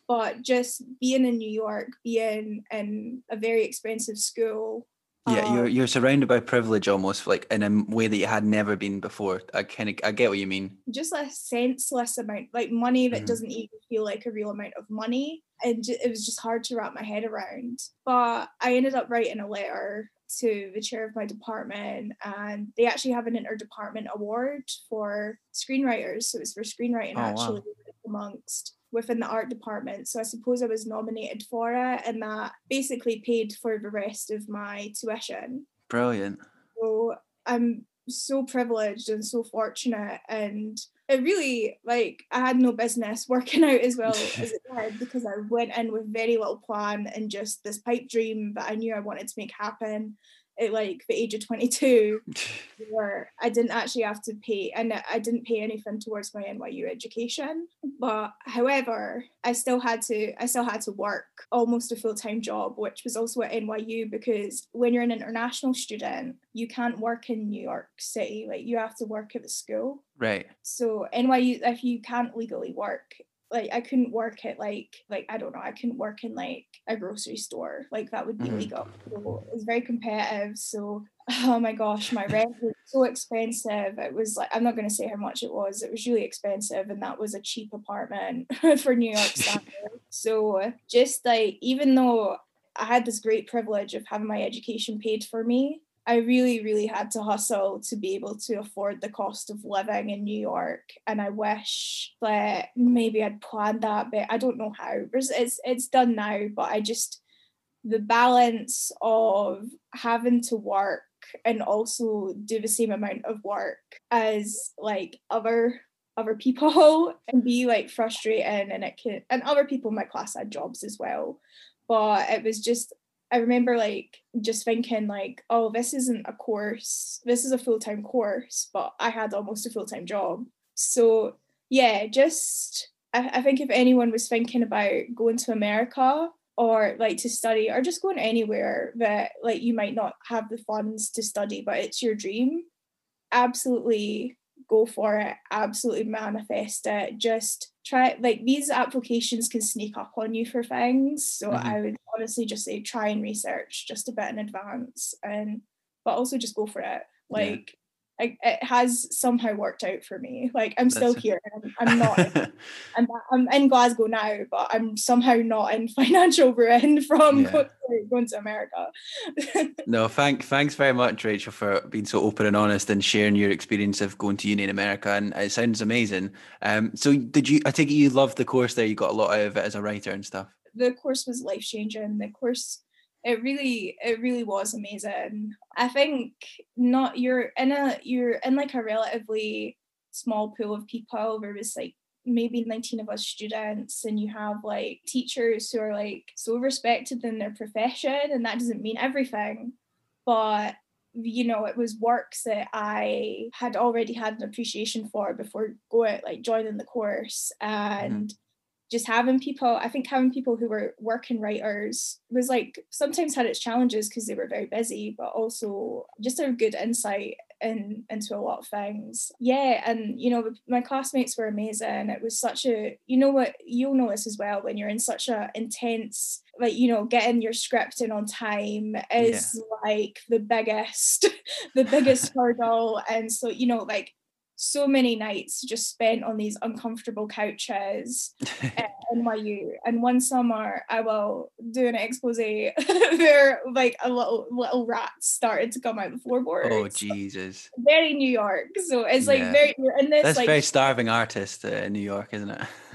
but just being in New York, being in a very expensive school. Yeah you're um, you're surrounded by privilege almost like in a way that you had never been before I kind of I get what you mean just a senseless amount, like money that Mhm. doesn't even feel like a real amount of money. And it was just hard to wrap my head around. But I ended up writing a letter to the chair of my department, and they actually have an interdepartment award for screenwriters. So it's for screenwriting Oh, wow. actually amongst within the art department. So I suppose I was nominated for it, and that basically paid for the rest of my tuition. brilliant So I'm so privileged and so fortunate and it really like I had no business working out as well as it did because I went in with very little plan and just this pipe dream that I knew I wanted to make happen at like the age of 22 where I didn't actually have to pay and I didn't pay anything towards my NYU education. But however I still had to I still had to work almost a full-time job which was also at NYU because when you're an international student you can't work in New York City. Like you have to work at the school. Right. So NYU if you can't legally work like I couldn't work at like like I don't know I couldn't work in like a grocery store. Like that would be Mhm. legal so it was very competitive. So oh my gosh my rent was so expensive. It was like I'm not going to say how much it was. It was really expensive and that was a cheap apartment for New York standards. So just like even though I had this great privilege of having my education paid for me I really, really had to hustle to be able to afford the cost of living in New York. And I wish that maybe I'd planned that, but I don't know how. It's, it's, done now, but I just, the balance of having to work and also do the same amount of work as like other other people and be like frustrating and it can and other people in my class had jobs as well but it was just I remember like just thinking like, oh, this isn't a course. This is a full-time course, but I had almost a full-time job. So yeah, just I, I think if anyone was thinking about going to America or like to study or just going anywhere that like you might not have the funds to study, but it's your dream, absolutely go for it, absolutely manifest it. Just try like these applications can sneak up on you for things. So Mhm. I would honestly just say try and research just a bit in advance and but also just go for it. Like I, it has somehow worked out for me. Like I'm still That's- here. and I'm, I'm not. I'm, I'm in Glasgow now, but I'm somehow not in financial ruin from Yeah. going to America. no thank thanks very much Rachel for being so open and honest and sharing your experience of going to uni in America and it sounds amazing um so did you I take it you loved the course there you got a lot out of it as a writer and stuff the course was life changing. The course, it really, it really was amazing. I think not you're in a you're in like a relatively small pool of people. There was like maybe 19 of us students and you have like teachers who are like so respected in their profession and that doesn't mean everything but you know it was works that i had already had an appreciation for before going like joining the course and mm-hmm. Just having people i think having people who were working writers was like sometimes had its challenges because they were very busy but also just a good insight in, into a lot of things. Yeah, and you know, my classmates were amazing. It was such a, you know what, you'll know this as well when you're in such a intense, like you know, getting your script in on time is yeah. like the biggest, the biggest hurdle. And so you know, like so many nights just spent on these uncomfortable couches at NYU. And one summer, I will do an expose where like a little little rat started to come out the floorboards. Oh Jesus! Very New York. So it's like yeah. very in this That's like very starving artist uh, in New York, isn't it?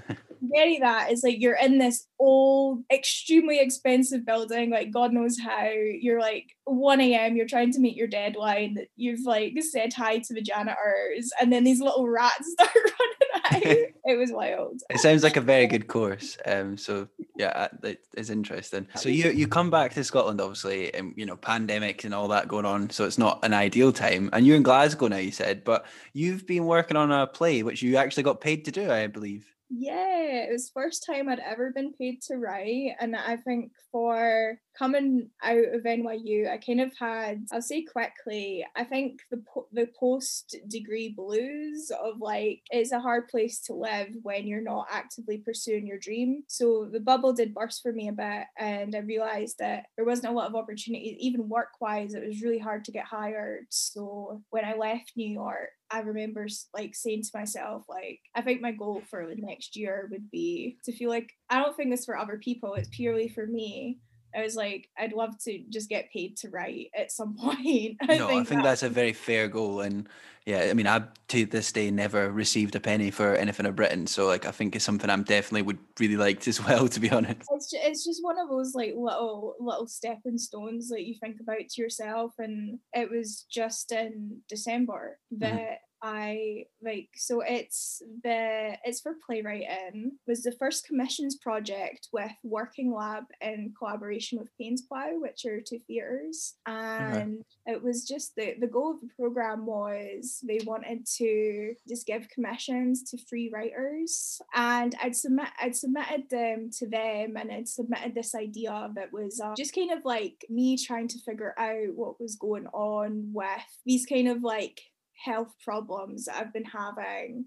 very that is like you're in this old, extremely expensive building, like God knows how. You're like 1 a.m. You're trying to meet your deadline. That you've like said hi to the janitors, and then these little rats start running out. it was wild. It sounds like a very good course. Um, so yeah, it's interesting. So you you come back to Scotland, obviously, and you know pandemics and all that going on. So it's not an ideal time. And you're in Glasgow now, you said, but you've been working on a play which you actually got paid to do, I believe. Yeah, it was first time I'd ever been paid to write, and I think for coming out uh, of NYU, I kind of had, I'll say quickly, I think the the post degree blues of like it's a hard place to live when you're not actively pursuing your dream. So the bubble did burst for me a bit, and I realized that there wasn't a lot of opportunities, even work wise. It was really hard to get hired. So when I left New York, I remember like saying to myself, like, I think my goal for the next year would be to feel like I don't think this for other people, it's purely for me. I was like, I'd love to just get paid to write at some point. I no, think I think that's a very fair goal. And yeah, I mean, I to this day never received a penny for anything I've written. So like, I think it's something I'm definitely would really like as well, to be honest. It's just, it's just one of those like little little stepping stones that you think about to yourself. And it was just in December mm-hmm. that. I like so it's the it's for playwriting was the first commissions project with Working Lab in collaboration with Paines Plough, which are two theatres, and it was just the the goal of the program was they wanted to just give commissions to free writers, and I'd submit I'd submitted them to them, and I'd submitted this idea that was uh, just kind of like me trying to figure out what was going on with these kind of like health problems that I've been having.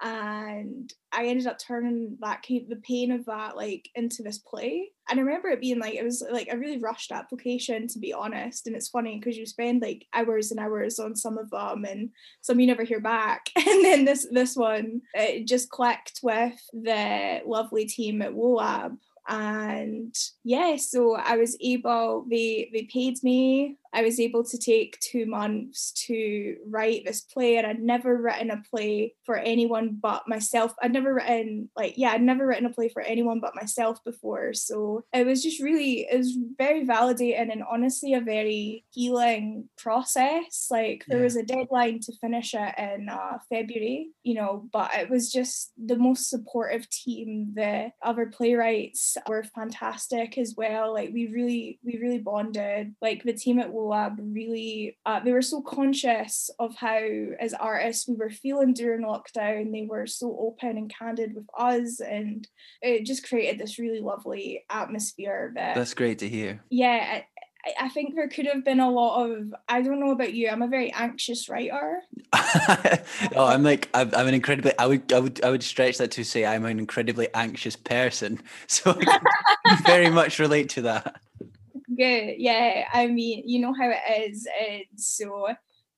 And I ended up turning that the pain of that like into this play. And I remember it being like it was like a really rushed application to be honest. And it's funny because you spend like hours and hours on some of them, and some you never hear back. And then this this one it just clicked with the lovely team at WOLAB and yeah so i was able they they paid me I was able to take two months to write this play, and I'd never written a play for anyone but myself. I'd never written, like, yeah, I'd never written a play for anyone but myself before. So it was just really, it was very validating and honestly a very healing process. Like, there yeah. was a deadline to finish it in uh, February, you know, but it was just the most supportive team. The other playwrights were fantastic as well. Like, we really, we really bonded. Like, the team at Lab really uh, they were so conscious of how as artists we were feeling during lockdown they were so open and candid with us and it just created this really lovely atmosphere that that's great to hear yeah I think there could have been a lot of. I don't know about you. I'm a very anxious writer. oh, I'm like I'm, I'm, an incredibly. I would I would I would stretch that to say I'm an incredibly anxious person. So I very much relate to that good. Yeah, I mean, you know how it is. So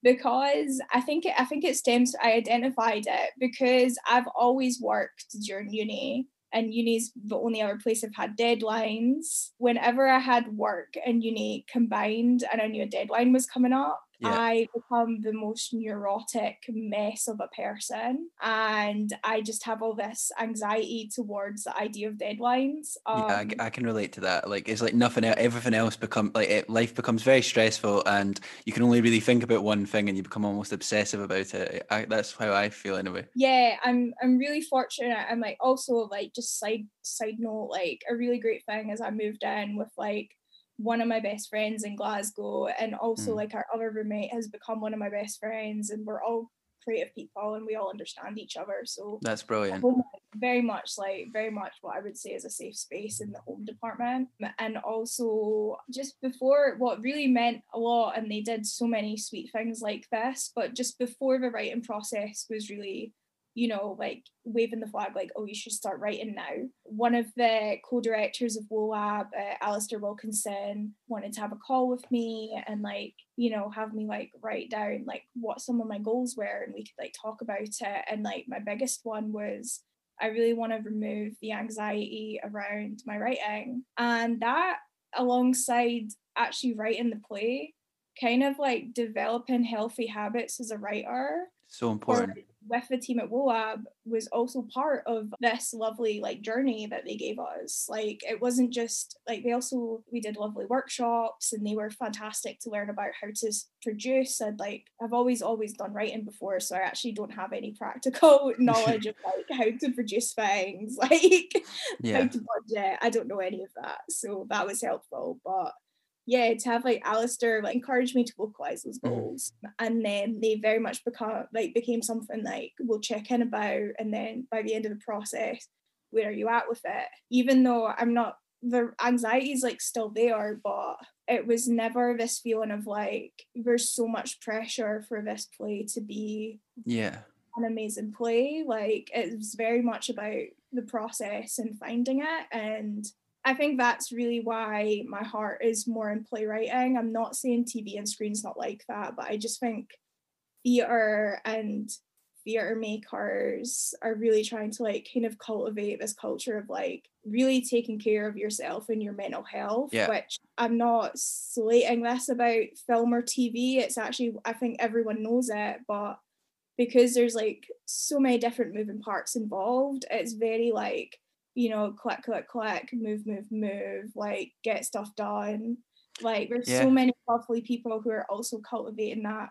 because I think it, I think it stems. I identified it because I've always worked during uni, and uni's the only other place I've had deadlines. Whenever I had work and uni combined, and I knew a deadline was coming up, Yeah. I become the most neurotic mess of a person, and I just have all this anxiety towards the idea of deadlines. Um, yeah, I, I can relate to that. Like it's like nothing. Everything else become like it, life becomes very stressful, and you can only really think about one thing, and you become almost obsessive about it. I, that's how I feel anyway. yeah i'm i'm really fortunate I'm like also like just side side note like a really great thing is i moved in with like one of my best friends in glasgow and also Mm. like our other roommate has become one of my best friends and we're all creative people and we all understand each other so That's brilliant. very much like very much what I would say is a safe space in the home department. And also just before what really meant a lot and they did so many sweet things like this, but just before the writing process was really you know, like waving the flag, like, oh, you should start writing now. One of the co-directors of WOLAB, uh, Alistair Wilkinson, wanted to have a call with me and like, you know, have me like write down like what some of my goals were and we could like talk about it. And like my biggest one was I really want to remove the anxiety around my writing. And that alongside actually writing the play, kind of like developing healthy habits as a writer So important. With the team at WOAB was also part of this lovely like journey that they gave us. Like it wasn't just like they also we did lovely workshops and they were fantastic to learn about how to produce and like I've always always done writing before so I actually don't have any practical knowledge of like how to produce things like how to budget. I don't know any of that. So that was helpful. But yeah, to have like Alistair like encourage me to vocalize those Mhm. goals. And then they very much become like became something like we'll check in about and then by the end of the process, where are you at with it? Even though I'm not the anxiety is like still there, but it was never this feeling of like there's so much pressure for this play to be Yeah. an amazing play. Like it was very much about the process and finding it. And I think that's really why my heart is more in playwriting. I'm not saying TV and screen's not like that, but I just think theatre and theatre makers are really trying to like kind of cultivate this culture of like really taking care of yourself and your mental health Yeah. which i'm not slating this about film or tv it's actually i think everyone knows it but because there's like so many different moving parts involved it's very like you know click click click move move move like get stuff done like there's Yeah. so many lovely people who are also cultivating that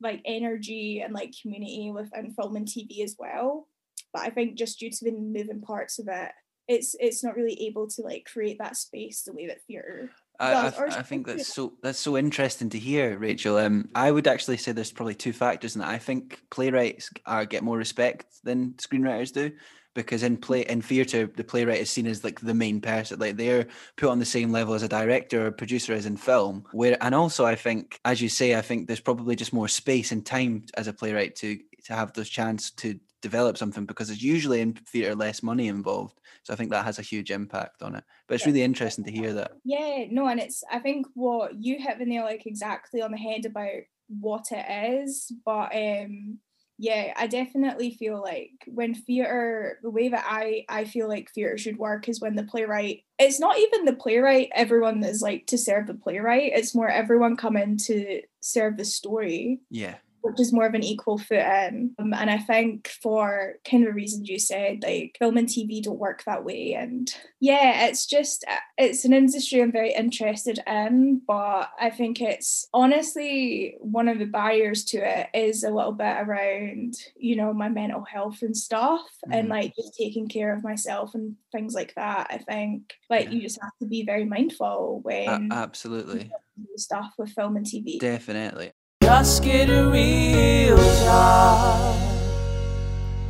like energy and like community within film and tv as well but i think just due to the moving parts of it it's it's not really able to like create that space the way that theatre I, I, I think that's so that's so interesting to hear, Rachel. Um, I would actually say there's probably two factors that. I think playwrights are get more respect than screenwriters do, because in play in theatre, the playwright is seen as like the main person, like they're put on the same level as a director or producer as in film. Where and also I think, as you say, I think there's probably just more space and time as a playwright to to have those chance to develop something because there's usually in theatre less money involved. So I think that has a huge impact on it. But it's really interesting to hear that. Yeah, no, and it's I think what you hit the nail like exactly on the head about what it is, but um yeah, I definitely feel like when theatre the way that I I feel like theatre should work is when the playwright it's not even the playwright, everyone is like to serve the playwright, it's more everyone coming to serve the story Yeah. Which is more of an equal footing. Um, and I think for kind of the reasons you said, like film and TV don't work that way. And yeah, it's just, uh, it's an industry I'm very interested in, but I think it's honestly one of the barriers to it is a little bit around, you know, my mental health and stuff and Mhm. like just taking care of myself and things like that. I think like Yeah. you just have to be very mindful A- when absolutely. you do stuff with film and TV. Definitely. Just get a real job.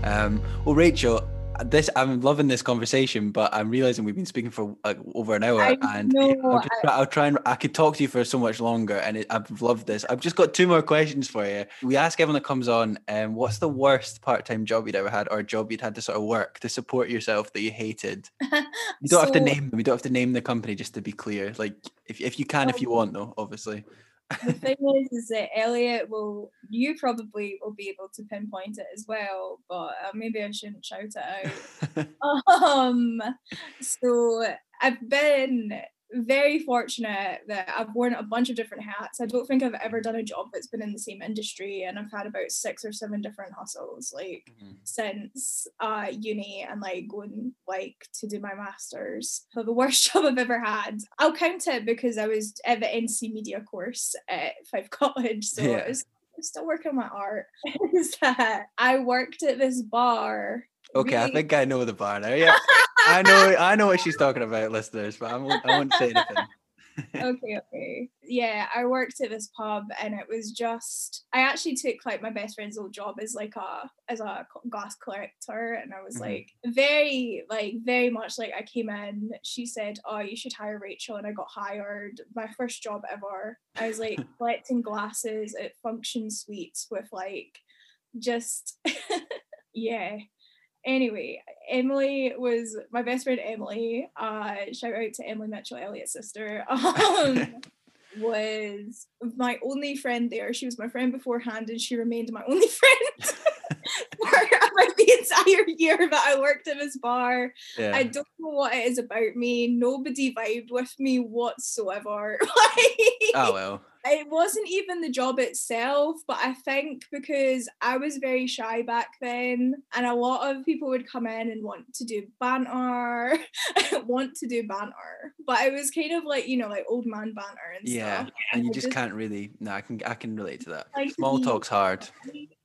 Um, well, Rachel, this I'm loving this conversation, but I'm realizing we've been speaking for like over an hour, I and I'll, just, try- I'll try and I could talk to you for so much longer, and it, I've loved this. I've just got two more questions for you. We ask everyone that comes on, um, what's the worst part-time job you'd ever had, or a job you'd had to sort of work to support yourself that you hated? You don't have to name them. You don't have to name the company, just to be clear. Like, if if you can, if you want, though, obviously. The thing is, is that Elliot will, you probably will be able to pinpoint it as well, but uh, maybe I shouldn't shout it out. um, so I've been very fortunate that I've worn a bunch of different hats. I don't think I've ever done a job that's been in the same industry, and I've had about six or seven different hustles like Mhm. since uh uni and like going like to do my masters. So the worst job I've ever had. I'll count it because I was at the NC media course at Fife College, so Yeah. I was I'm still working my art. Is that I worked at this bar. Okay, I think I know the bar now. Yeah, I know. I know what she's talking about, listeners, but I won't. I won't say anything. okay, okay. Yeah, I worked at this pub and it was just I actually took like my best friend's old job as like a as a glass collector and I was Mhm. like very like very much like I came in she said oh you should hire Rachel and I got hired my first job ever I was like collecting glasses at function suites with like just yeah anyway, Emily was my best friend. Emily, uh, shout out to Emily Mitchell, Elliot's sister. Um, was my only friend there. She was my friend beforehand, and she remained my only friend for the entire year that I worked in this bar. Yeah. I don't know what it is about me. Nobody vibed with me whatsoever. like, oh well. It wasn't even the job itself, but I think because I was very shy back then, and a lot of people would come in and want to do banter, want to do banter, but it was kind of like you know, like old man banter and Yeah, stuff. and you just just- can't really. No, I can. I can relate to that. Like Small talk's hard.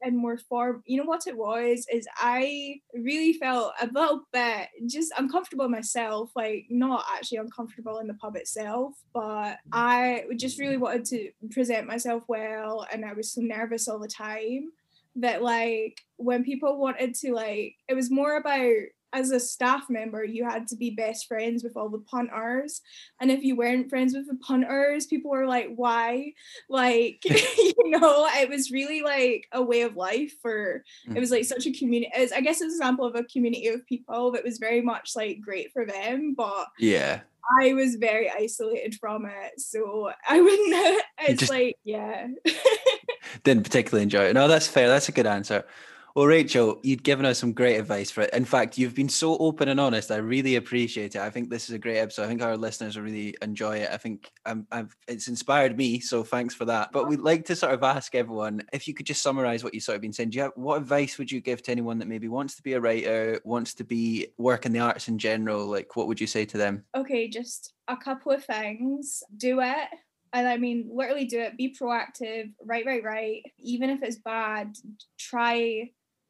and more form. You know what it was is I really felt a little bit just uncomfortable myself, like not actually uncomfortable in the pub itself, but I just really wanted to present myself well, and I was so nervous all the time that like when people wanted to like it was more about as a staff member you had to be best friends with all the punters and if you weren't friends with the punters people were like why like you know it was really like a way of life for it was like such a community it's, i guess it's an example of a community of people that was very much like great for them but Yeah. i was very isolated from it so i wouldn't it's just- like yeah Didn't particularly enjoy it. No, that's fair. That's a good answer. Well, Rachel, you'd given us some great advice for it. In fact, you've been so open and honest. I really appreciate it. I think this is a great episode. I think our listeners will really enjoy it. I think um, I've, it's inspired me, so thanks for that. But we'd like to sort of ask everyone if you could just summarize what you sort of been saying. Do you have, what advice would you give to anyone that maybe wants to be a writer, wants to be work in the arts in general? Like, what would you say to them? okay, just a couple of things. Do it. And I mean, literally do it. Be proactive. Write, write, write. Even if it's bad, try.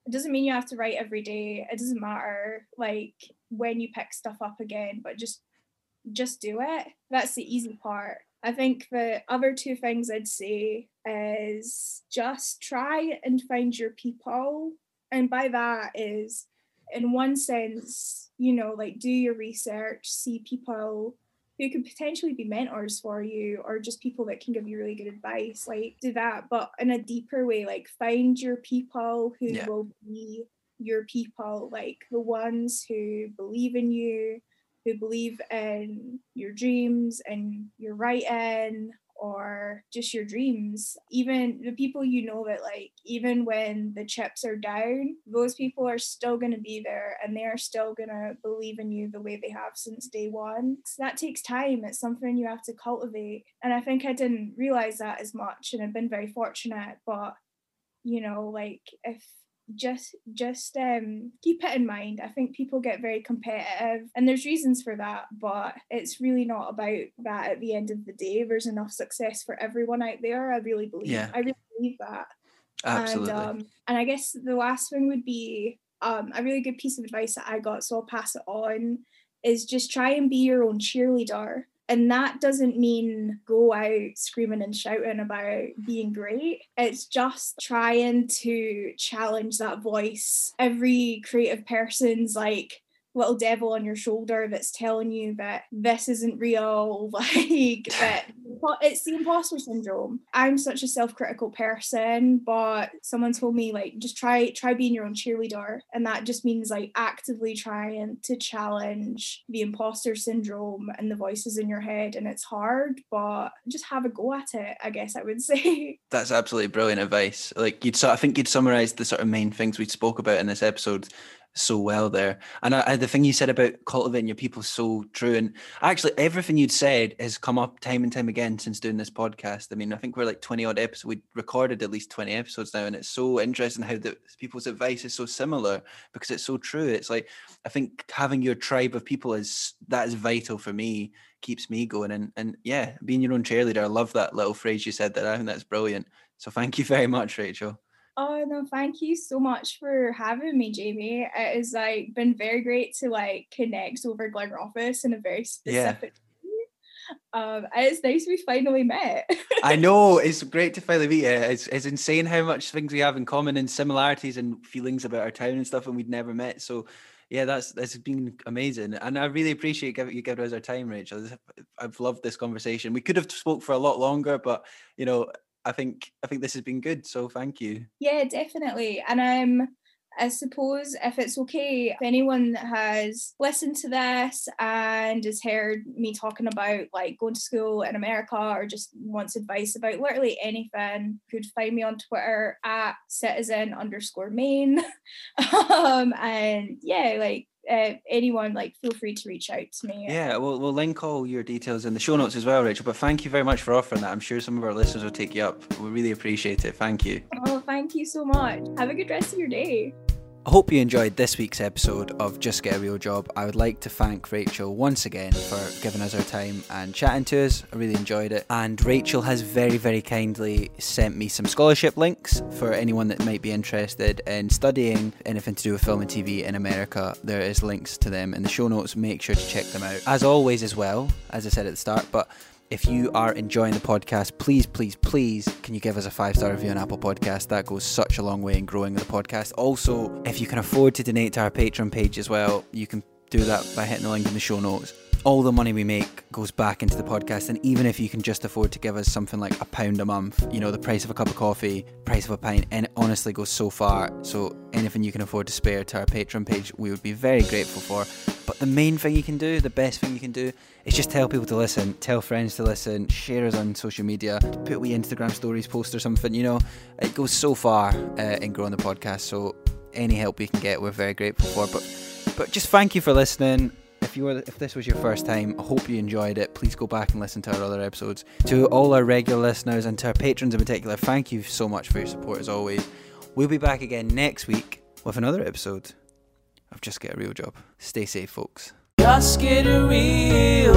It doesn't mean you have to write every day. It doesn't matter like when you pick stuff up again, but just just do it. That's the easy part. I think the other two things I'd say is just try and find your people. And by that is in one sense, you know, like do your research, see people who could potentially be mentors for you or just people that can give you really good advice. Like do that, but in a deeper way, like find your people who Yeah. will be your people, like the ones who believe in you, who believe in your dreams and your writing or just your dreams. Even the people you know that like even when the chips are down those people are still going to be there and they are still going to believe in you the way they have since day one. So that takes time. It's something you have to cultivate. And i think i didn't realize that as much and i've been very fortunate but you know like if just just um keep it in mind. I think people get very competitive and there's reasons for that but it's really not about that at the end of the day. There's enough success for everyone out there. I really believe Yeah. i really believe that. Absolutely. and um and i guess the last thing would be um a really good piece of advice that i got so i'll pass it on is just try and be your own cheerleader and that doesn't mean go out screaming and shouting about being great. It's just trying to challenge that voice. Every creative person's like little devil on your shoulder that's telling you that this isn't real, like that it's the imposter syndrome. I'm such a self-critical person, but someone told me like just try try being your own cheerleader. And that just means like actively trying to challenge the imposter syndrome and the voices in your head. And it's hard, but just have a go at it, I guess I would say. That's absolutely brilliant advice. Like you'd, so I think you'd summarised the sort of main things we spoke about in this episode so well there. And I, I, the thing you said about cultivating your people is so true. And actually, everything you'd said has come up time and time again since doing this podcast. I mean, I think we're like 20 odd episodes. We recorded at least 20 episodes now. And it's so interesting how the people's advice is so similar because it's so true. It's like, I think having your tribe of people is that is vital for me, keeps me going. And, and yeah, being your own cheerleader. I love that little phrase you said there. I think that's brilliant. So thank you very much, Rachel. Oh no, thank you so much for having me, Jamie. It has like been very great to like connect over Glenrothes in a very specific yeah. Um, it's nice we finally met. I know it's great to finally meet you. It's it's insane how much things we have in common and similarities and feelings about our town and stuff, and we'd never met. So, yeah, that's that's been amazing, and I really appreciate you giving us our time, Rachel. I've loved this conversation. We could have spoke for a lot longer, but you know, I think I think this has been good. So thank you. Yeah, definitely. And um I suppose if it's okay, if anyone has listened to this and has heard me talking about like going to school in America or just wants advice about literally anything, could find me on Twitter at citizen underscore main. um, and yeah, like uh, anyone, like feel free to reach out to me. Yeah, we'll, we'll link all your details in the show notes as well, Rachel. But thank you very much for offering that. I'm sure some of our listeners will take you up. We really appreciate it. Thank you. Oh, thank you so much. Have a good rest of your day. I hope you enjoyed this week's episode of Just Get a Real Job. I would like to thank Rachel once again for giving us her time and chatting to us. I really enjoyed it. And Rachel has very, very kindly sent me some scholarship links for anyone that might be interested in studying anything to do with film and TV in America. There is links to them in the show notes. Make sure to check them out. As always, as well, as I said at the start, but if you are enjoying the podcast, please, please, please, can you give us a five star review on Apple Podcast? That goes such a long way in growing the podcast. Also, if you can afford to donate to our Patreon page as well, you can do that by hitting the link in the show notes all the money we make goes back into the podcast. And even if you can just afford to give us something like a pound a month, you know, the price of a cup of coffee, price of a pint, and it honestly goes so far. So anything you can afford to spare to our Patreon page, we would be very grateful for. But the main thing you can do, the best thing you can do, is just tell people to listen, tell friends to listen, share us on social media, put we Instagram stories, post or something. You know, it goes so far uh, in growing the podcast. So any help we can get, we're very grateful for. But but just thank you for listening if you were if this was your first time, I hope you enjoyed it. Please go back and listen to our other episodes. To all our regular listeners and to our patrons in particular, thank you so much for your support as always. We'll be back again next week with another episode of Just Get a Real Job. Stay safe, folks. Just get a real